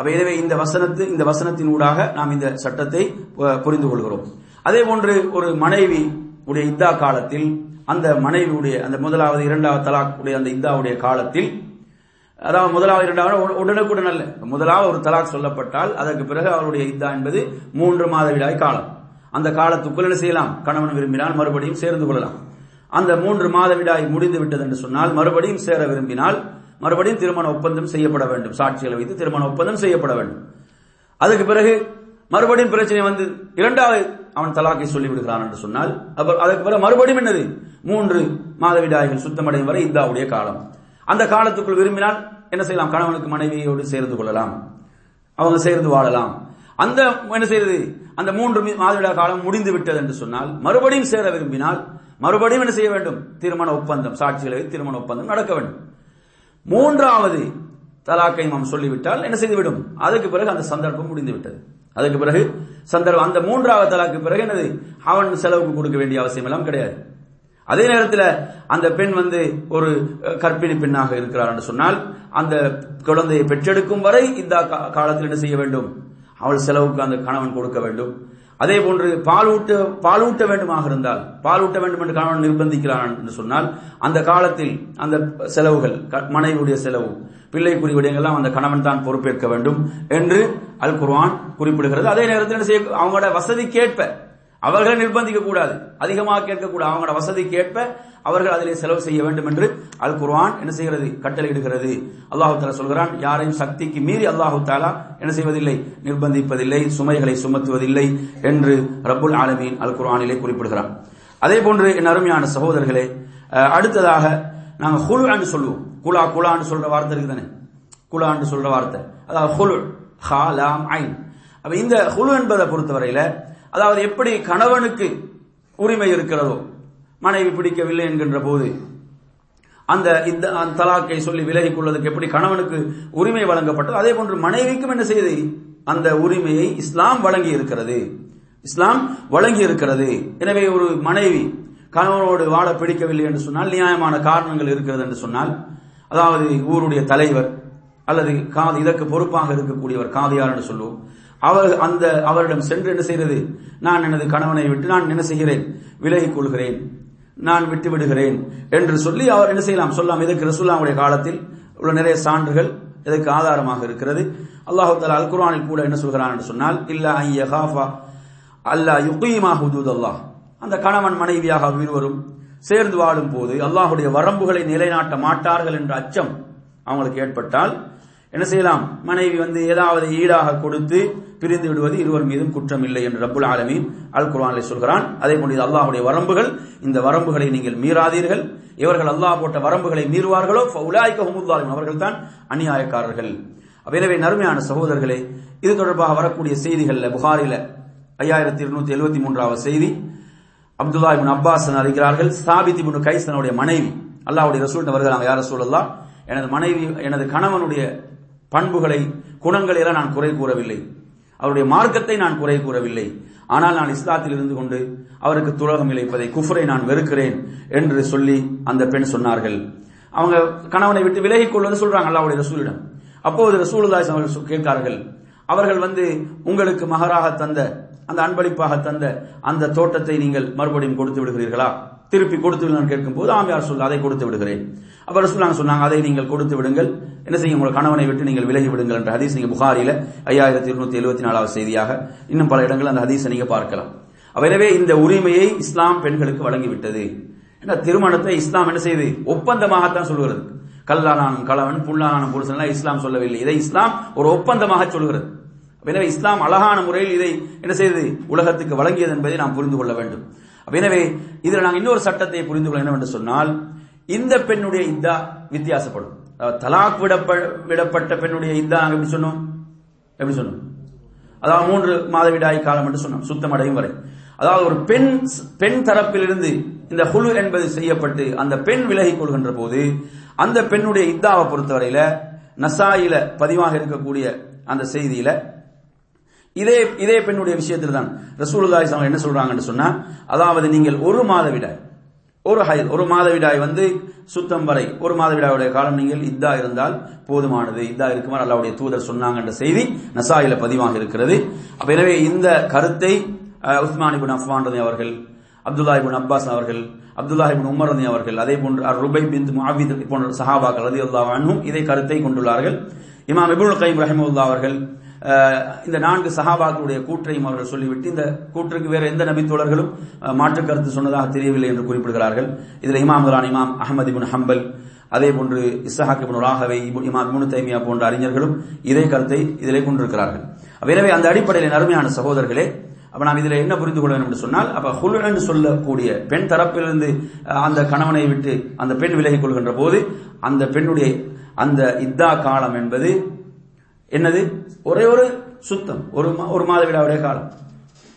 அவையிலவே எனவே இந்த வசனத்து இந்த வசனத்தின் ஊடாக நாம் இந்த சட்டத்தை புரிந்து கொள்கிறோம். அதே போன்று ஒரு மனைவி உடைய இத்தா காலத்தில் அந்த மனைவியுடைய அந்த முதலாவது இரண்டாவது தலாக் உடைய அந்த இத்தாவுடைய காலத்தில் அதாவது முதலாவது இரண்டாவது உடனுக்குடன் அல்ல முதலாவது ஒரு தலாக் சொல்லப்பட்டால் அதற்கு பிறகு அவருடைய இதா என்பது மூன்று மாத விடாய் காலம். அந்த காலத்துக்குள் என்ன செய்யலாம்? கணவன் விரும்பினால் மறுபடியும் சேர்ந்து கொள்ளலாம். அந்த மூன்று மாத விடாய் முடிந்து விட்டது என்று சொன்னால் மறுபடியும் சேர விரும்பினால் மறுபடியும் திருமண ஒப்பந்தம் செய்யப்பட வேண்டும். சாட்சிகளை வைத்து திருமண ஒப்பந்தம் செய்யப்பட வேண்டும். அதுக்கு பிறகு மறுபடியும் பிரச்சனை வந்து இரண்டாவது அவன் தலாக்கை சொல்லிவிடுகிறான் என்று சொன்னால் அப்புறம் அதுக்கு பிறகு மறுபடியும் என்னது? மூன்று மாதவிடாய்கள் சுத்தமடையும் வரை இந்தாவுடைய காலம். அந்த காலத்துக்குள் விரும்பினால் என்ன செய்யலாம்? கணவனுக்கு மனைவியோடு சேர்ந்து கொள்ளலாம். அவங்க சேர்ந்து வாழலாம். அந்த என்ன செய்யறது அந்த மூன்று மாதவிடா காலம் முடிந்து விட்டது என்று சொன்னால் மறுபடியும் சேர விரும்பினால் மறுபடியும் என்ன செய்ய வேண்டும்? திருமண ஒப்பந்தம் சாட்சிகளை திருமண ஒப்பந்தம் நடக்க வேண்டும். மூன்றாவது தலாக்கை நாம் சொல்லிவிட்டால் என்ன செய்துவிடும்? அதுக்கு பிறகு அந்த சந்தர்ப்பம் முடிந்து விட்டது. அதுக்கு பிறகு சந்தர்ப்பம் அந்த மூன்றாவது தலாக்கு பிறகு என்னது? அவன் செலவுக்கு கொடுக்க வேண்டிய அவசியம் எல்லாம் கிடையாது. அதே நேரத்தில் அந்த பெண் வந்து ஒரு கற்பிணி கர்ப்பிணி பெண்ணாக இருக்கிறார் என்று சொன்னால் அந்த குழந்தையை பெற்றெடுக்கும் வரை இந்த காலத்தில் என்ன செய்ய வேண்டும்? அவள் செலவுக்கு அந்த கணவன் கொடுக்க வேண்டும். அதே போன்று பாலூட்ட பாலூட்ட வேண்டுமாக இருந்தால் பாலூட்ட வேண்டும் என்று கணவன் நிர்பந்திக்கிறான் என்று சொன்னால் அந்த காலத்தில் அந்த செலவுகள் மனைவியுடைய செலவு பிள்ளைக்குரிய விடயங்கள்லாம் அந்த கணவன் தான் பொறுப்பேற்க வேண்டும் என்று அல் குர்வான் குறிப்பிடுகிறது. அதே நேரத்தில் என்ன செய்ய அவங்களோட வசதிக்கேற்ப அவர்களை நிர்பந்திக்க கூடாது. அதிகமாக கேட்கக்கூடாது. அவங்களோட கேட்ப அவர்கள் அதிலே செலவு செய்ய வேண்டும் என்று அல் குர்வான் என்ன செய்கிறது? கட்டளையிடுகிறது. அல்லாஹு தாலா சொல்கிறான் யாரையும் சக்திக்கு மீறி அல்லாஹு தாலா என்ன செய்வதில்லை? நிர்பந்திப்பதில்லை சுமைகளை சுமத்துவதில்லை என்று ரபுல் ஆலமீன் அல் குர்ஆனிலே குறிப்பிடுகிறான் அதே போன்று என் அருமையான சகோதரர்களே அடுத்ததாக நாங்கள் ஹுல் சொல்லுவோம். குலா குலான்னு சொல்ற வார்த்தை இருக்குதானே? குலான்னு சொல்ற வார்த்தை. அதாவது ஹுல் ஹா லாம் ஐன். அப்ப இந்த ஹுலு என்பதை பொறுத்தவரையில அதாவது எப்படி கணவனுக்கு உரிமை இருக்கிறதோ மனைவி பிடிக்கவில்லை என்கின்ற போது அந்த இந்த அந்த தலாக்கை சொல்லி விலகிக் கொள்வதற்கு எப்படி கணவனுக்கு உரிமை வழங்கப்பட்டது அதே போன்று மனைவிக்கும் என்ன செய்து அந்த உரிமையை இஸ்லாம் வழங்கி இருக்கிறது. இஸ்லாம் வழங்கி இருக்கிறது. எனவே ஒரு மனைவி கணவனோடு வாழ பிடிக்கவில்லை என்று சொன்னால் நியாயமான காரணங்கள் இருக்கிறது என்று சொன்னால் அதாவது ஊருடைய தலைவர் அல்லது காது இதற்கு பொறுப்பாக இருக்கக்கூடியவர் காதியார் என்று சொல்லுவோம் அவர் அந்த அவரிடம் சென்று என்ன செய்கிறது? நான் எனது கணவனை விட்டு நான் என்ன செய்கிறேன்? விலகிக் கொள்கிறேன். நான் விட்டு விடுகிறேன் என்று சொல்லி அவர் என்ன செய்யலாம்? சொல்லலாம் இதற்கு ரசூல்லாவுடைய காலத்தில் உள்ள நிறைய சான்றுகள் இதற்கு ஆதாரமாக இருக்கிறது. அல்லாஹு தாலா அல் குரானில் கூட என்ன சொல்கிறான் என்று சொன்னால் இல்ல ஐயஹாஃபா அல்லா யுகீமா ஹுதூத் அல்லாஹ் அந்த கணவன் மனைவியாக இருவரும் சேர்ந்து வாழும் போது அல்லாஹுடைய வரம்புகளை நிலைநாட்ட மாட்டார்கள் என்ற அச்சம் அவங்களுக்கு ஏற்பட்டால் என்ன செய்யலாம்? மனைவி வந்து ஏதாவது ஈடாக கொடுத்து பிரிந்து விடுவது இருவர் மீதும் குற்றம் இல்லை என்று ரப்புல் ஆலமீன் அல் குர்வானில் சொல்கிறான். அதே போன்று அல்லாஹுடைய வரம்புகள். இந்த வரம்புகளை நீங்கள் மீறாதீர்கள். இவர்கள் அல்லாஹ் போட்ட வரம்புகளை மீறுவார்களோ? உலாய்க்க ஹுமுல்லாலும் அவர்கள் தான் அநியாயக்காரர்கள். எனவே நறுமையான சகோதரர்களே இது தொடர்பாக வரக்கூடிய செய்திகளில் புகாரில ஐயாயிரத்தி இருநூத்தி எழுபத்தி மூன்றாவது செய்தி. அப்துல்லா இபின் அப்பாஸ் அறிகிறார்கள் சாபித் இபின் கைசனுடைய மனைவி. அல்லாஹுடைய ரசூல் வருகிறாங்க யார் ரசூல் அல்லா எனது மனைவி எனது கணவனுடைய பண்புகளை குணங்களை எல்லாம் நான் குறை கூறவில்லை. அவருடைய மார்க்கத்தை நான் குறை கூறவில்லை. ஆனால் நான் இஸ்லாத்தில் இருந்து கொண்டு அவருக்கு துலகம் இழைப்பதை குஃபரை நான் வெறுக்கிறேன் என்று சொல்லி அந்த பெண் சொன்னார்கள். அவங்க கணவனை விட்டு விலகிக் கொள்வது சொல்றாங்க அல்லாவுடைய ரசூலிடம். அப்போது ரசூலுல்லாஹி அவர்கள் கேட்கிறார்கள் அவர்கள் வந்து உங்களுக்கு மகராக தந்த அந்த அன்பளிப்பாக தந்த அந்த தோட்டத்தை நீங்கள் மறுபடியும் கொடுத்து விடுகிறீர்களா? திருப்பி கொடுத்து விடுங்கள் கேட்கும் போது ஆமியார் சொல்ல அதை கொடுத்து விடுகிறேன். அப்ப ரசூலாங்க சொன்னாங்க அதை நீங்கள் கொடுத்து விடுங்கள். என்ன செய்யும் உங்கள் கணவனை விட்டு நீங்கள் விலகி விடுங்கள் என்ற ஹதீஸ் நீங்க புகாரில ஐயாயிரத்தி இருநூத்தி எழுபத்தி நாலாவது செய்தியாக இன்னும் பல இடங்கள் அந்த ஹதீஸை நீங்க பார்க்கலாம். எனவே இந்த உரிமையை இஸ்லாம் பெண்களுக்கு வழங்கிவிட்டது. ஏன்னா திருமணத்தை இஸ்லாம் என்ன செய்யுது? ஒப்பந்தமாகத்தான் சொல்கிறது கல்லானானும் கலவன் புல்லானானும் புருஷன் இஸ்லாம் சொல்லவில்லை. இதை இஸ்லாம் ஒரு ஒப்பந்தமாக சொல்கிறது எனவே இஸ்லாம் அழகான முறையில் இதை என்ன செய்தது உலகத்துக்கு வழங்கியது என்பதை நாம் புரிந்து கொள்ள வேண்டும். எனவே இதில் நாங்கள் இன்னொரு சட்டத்தை புரிந்து கொள்ள என்னவென்று சொன்னால் இந்த பெண்ணுடைய இத்தா வித்தியாசப்படும். தலாக் விடப்பட்ட பெண்ணுடைய இத்தா நாங்கள் எப்படி சொன்னோம்? எப்படி சொன்னோம்? அதாவது மூன்று மாதவிடாய் காலம் என்று சொன்னோம் சுத்தம் அடையும் வரை. அதாவது ஒரு பெண் பெண் தரப்பிலிருந்து இந்த குழு என்பது செய்யப்பட்டு அந்த பெண் விலகிக் கொள்கின்ற போது அந்த பெண்ணுடைய இத்தாவை பொறுத்தவரையில நசாயில பதிவாக இருக்கக்கூடிய அந்த செய்தியில இதே இதே பெண்ணுடைய விஷயத்தில் தான் ரசூலுல்லாய் அவங்க என்ன சொல்றாங்கன்னு சொன்னா அதாவது நீங்கள் ஒரு மாதவிடாய் ஒரு ஹைல் ஒரு மாதவிடாய் வந்து சுத்தம் வரை ஒரு மாதவிடாயுடைய காலம் நீங்கள் இதா இருந்தால் போதுமானது. இதா இருக்குமாறு அல்லாவுடைய தூதர் சொன்னாங்கன்ற செய்தி நசாயில பதிவாக இருக்கிறது. அப்ப எனவே இந்த கருத்தை உஸ்மான் இபின் அஃப்வான் அவர்கள் அப்துல்லா இபின் அப்பாஸ் அவர்கள் அப்துல்லா இபின் உமர் ரதி அவர்கள் அதே போன்று ருபை பின் முஹாபித் போன்ற சஹாபாக்கள் ரதி அல்லாஹ் அன்ஹும் இதை கருத்தை கொண்டுள்ளார்கள். இமாம் இபுல் கைம் ரஹிமுல்லா அவர்கள் இந்த நான்கு சஹாபாக்களுடைய கூற்றையும் அவர்கள் சொல்லிவிட்டு இந்த கூற்றுக்கு வேற எந்த நபித்தோழர்களும் மாற்று கருத்து சொன்னதாக தெரியவில்லை என்று குறிப்பிடுகிறார்கள். இதில் இமாம் குலான் இமாம் அகமது இபின் ஹம்பல் அதே போன்று இஸ்ஹாக் இபின் ராகவை இமாம் இபுன் தைமியா போன்ற அறிஞர்களும் இதே கருத்தை இதிலே கொண்டிருக்கிறார்கள். எனவே அந்த அடிப்படையில் அருமையான சகோதரர்களே அப்ப நாம் இதுல என்ன புரிந்து கொள்ள வேண்டும் என்று சொன்னால் அப்ப ஹுல் என்று சொல்லக்கூடிய பெண் தரப்பிலிருந்து அந்த கணவனை விட்டு அந்த பெண் விலகிக் கொள்கின்ற போது அந்த பெண்ணுடைய அந்த இத்தா காலம் என்பது என்னது? ஒரே ஒரு சுத்தம். ஒரு ஒரு மாத விடாவுடைய காலம்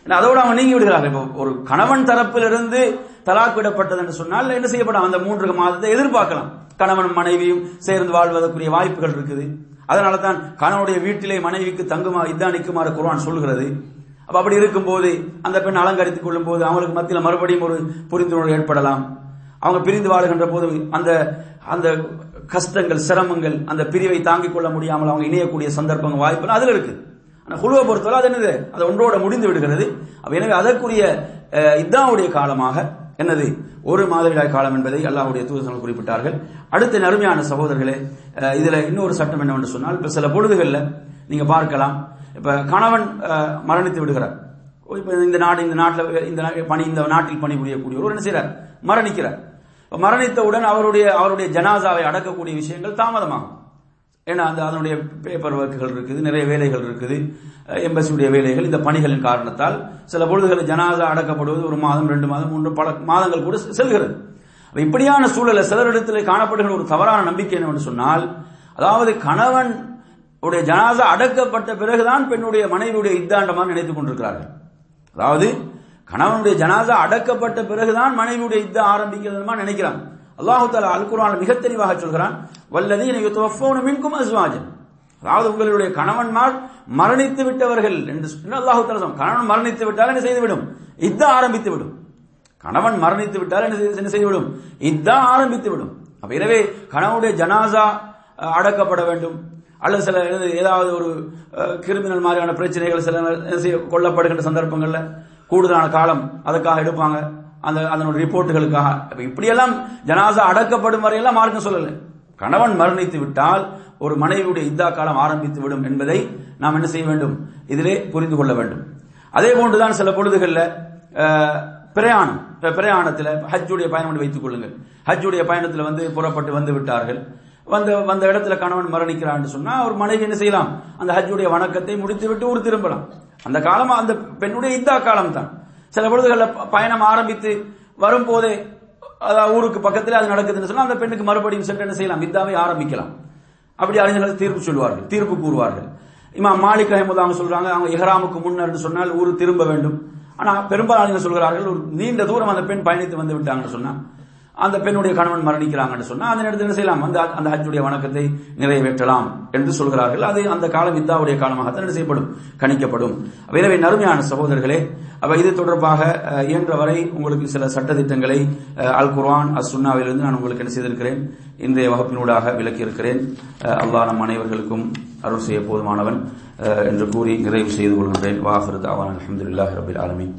அதோடு அவன் நீங்கி விடுகிறார்கள் இப்போ ஒரு கணவன் தரப்பிலிருந்து தலாக் விடப்பட்டது என்று சொன்னால் என்ன செய்யப்படும்? அந்த மூன்று மாதத்தை எதிர்பார்க்கலாம். கணவன் மனைவியும் சேர்ந்து வாழ்வதற்குரிய வாய்ப்புகள் இருக்குது. அதனால தான் கணவனுடைய வீட்டிலே மனைவிக்கு தங்குமா இதான் நிற்குமாறு குர்வான் சொல்கிறது அப்ப அப்படி இருக்கும்போது அந்த பெண் அலங்கரித்துக் கொள்ளும் போது அவங்களுக்கு மத்தியில் மறுபடியும் ஒரு புரிந்துணர்வு ஏற்படலாம். அவங்க பிரிந்து வாழுகின்ற போது அந்த அந்த கஷ்டங்கள் சிரமங்கள் அந்த பிரிவை தாங்கிக் கொள்ள முடியாமல் அவங்க இணையக்கூடிய சந்தர்ப்பங்கள் வாய்ப்புகள் அதுல இருக்கு. ஆனா குழுவை பொறுத்தவரை அது என்னது? அது ஒன்றோட முடிந்து விடுகிறது. எனவே அதற்குரிய இதாவுடைய காலமாக என்னது? ஒரு மாதவிடாய் காலம் என்பதை அல்லாஹுடைய தூதர்கள் குறிப்பிட்டார்கள். அடுத்த நறுமையான சகோதரர்களே இதுல இன்னொரு சட்டம் என்னவென்று சொன்னால் இப்ப சில பொழுதுகள்ல நீங்க பார்க்கலாம். இப்ப கணவன் மரணித்து விடுகிறார். இப்ப இந்த நாடு இந்த நாட்டில் இந்த பணி இந்த நாட்டில் பணிபுரியக்கூடியவர் என்ன செய்யறார் மரணிக்கிறார். மரணித்தவுடன் அவருடைய அவருடைய ஜனாசாவை அடக்கக்கூடிய விஷயங்கள் தாமதமாகும். ஏன்னா அந்த அதனுடைய பேப்பர் ஒர்க்குகள் இருக்குது நிறைய வேலைகள் இருக்குது எம்பசியுடைய வேலைகள் இந்த பணிகளின் காரணத்தால் சில பொழுதுகளில் ஜனாசா அடக்கப்படுவது ஒரு மாதம் ரெண்டு மாதம் மூன்று பல மாதங்கள் கூட செல்கிறது. இப்படியான சூழலை சிலரிடத்தில் காணப்படுகிற ஒரு தவறான நம்பிக்கை என்னவென்று சொன்னால் அதாவது கணவன் உடைய ஜனாசா அடக்கப்பட்ட பிறகுதான் பெண்ணுடைய மனைவியுடைய இத்தாண்டமாக நினைத்துக் கொண்டிருக்கிறார்கள். அதாவது கணவனுடைய ஜனாசா அடக்கப்பட்ட பிறகுதான் மனைவியுடைய இது ஆரம்பிக்கிறதுமா நினைக்கிறான். அல்லாஹு தாலா அல் குரான் மிக தெளிவாக சொல்கிறான் வல்லதீன யுத்தவஃபௌன மின்கும் அஸ்வாஜன். அதாவது உங்களுடைய கணவன்மார் மரணித்து விட்டவர்கள் என்று அல்லாஹு தாலா கணவன் மரணித்து விட்டால் என்ன செய்துவிடும்? இத்த ஆரம்பித்து விடும் கணவன் மரணித்து விட்டால் என்ன செய்துவிடும்? இத்தா ஆரம்பித்து விடும் அப்ப எனவே கணவனுடைய ஜனாசா அடக்கப்பட வேண்டும். அல்லது சில ஏதாவது ஒரு கிரிமினல் மாதிரியான பிரச்சனைகள் சில கொல்லப்படுகின்ற சந்தர்ப்பங்கள்ல கூடுதலான காலம் அதுக்காக எடுப்பாங்க. அந்த அதனுடைய ரிப்போர்ட்டுகளுக்காக இப்படியெல்லாம் ஜனாசா அடக்கப்படும் வரையெல்லாம் மார்க்கம் சொல்லல. கணவன் மரணித்து விட்டால் ஒரு மனைவியுடைய இத்தா காலம் ஆரம்பித்து விடும் என்பதை நாம் என்ன செய்ய வேண்டும்? இதிலே புரிந்து கொள்ள வேண்டும். அதே போன்றுதான் சில பொழுதுகளில் பிரயாணம். பிரயாணத்தில் ஹஜ்ஜுடைய பயணம் வைத்துக் கொள்ளுங்கள். ஹஜ்ஜுடைய பயணத்தில் வந்து புறப்பட்டு வந்து விட்டார்கள். வந்த வந்த இடத்துல கணவன் மரணிக்கிறான்னு சொன்னா ஒரு மனைவி என்ன செய்யலாம்? அந்த ஹஜ்ஜுடைய வணக்கத்தை முடித்து விட்டு ஊர் திரும்பலாம். அந்த காலம் அந்த பெண்ணுடைய இத்தா காலம் தான் சில பொழுதுகளில் பயணம் ஆரம்பித்து வரும்போதே அதாவது ஊருக்கு பக்கத்தில் அது நடக்குதுன்னு சொன்னா அந்த பெண்ணுக்கு மறுபடியும் சென்று என்ன செய்யலாம்? இத்தாவை ஆரம்பிக்கலாம். அப்படி அறிஞர்கள் தீர்ப்பு சொல்வார்கள் தீர்ப்பு கூறுவார்கள். இமாம் மாலிக் அஹமது அவங்க சொல்றாங்க அவங்க இஹ்ராமுக்கு முன்னர் சொன்னால் ஊர் திரும்ப வேண்டும். ஆனா பெரும்பாலும் சொல்கிறார்கள் ஒரு நீண்ட தூரம் அந்த பெண் பயணித்து வந்து விட்டாங்கன்னு சொன்னா அந்த பெண்ணுடைய கணவன் மரணிக்கிறாங்கன்னு சொன்னா அந்த நேரத்தில் என்ன செய்யலாம்? அந்த அந்த ஹஜ்ஜுடைய வணக்கத்தை நிறைவேற்றலாம் என்று சொல்கிறார்கள். அது அந்த காலம் இந்தாவுடைய காலமாகத்தான் என்ன செய்யப்படும்? கணிக்கப்படும். எனவே நறுமையான சகோதரர்களே அப்ப இது தொடர்பாக இயன்றவரை உங்களுக்கு சில சட்டத்திட்டங்களை அல் குர்வான் அஸ் சுன்னாவிலிருந்து நான் உங்களுக்கு என்ன செய்திருக்கிறேன்? இன்றைய வகுப்பினூடாக விளக்கியிருக்கிறேன். அஹ், அல்லாஹ் நம் அனைவர்களுக்கும் அருள் செய்ய போதுமானவன் என்று கூறி நிறைவு செய்து கொள்கின்றேன். வாஹிருத் அவன் அஹமதுல்லாஹ் ரபில் ஆலமின்.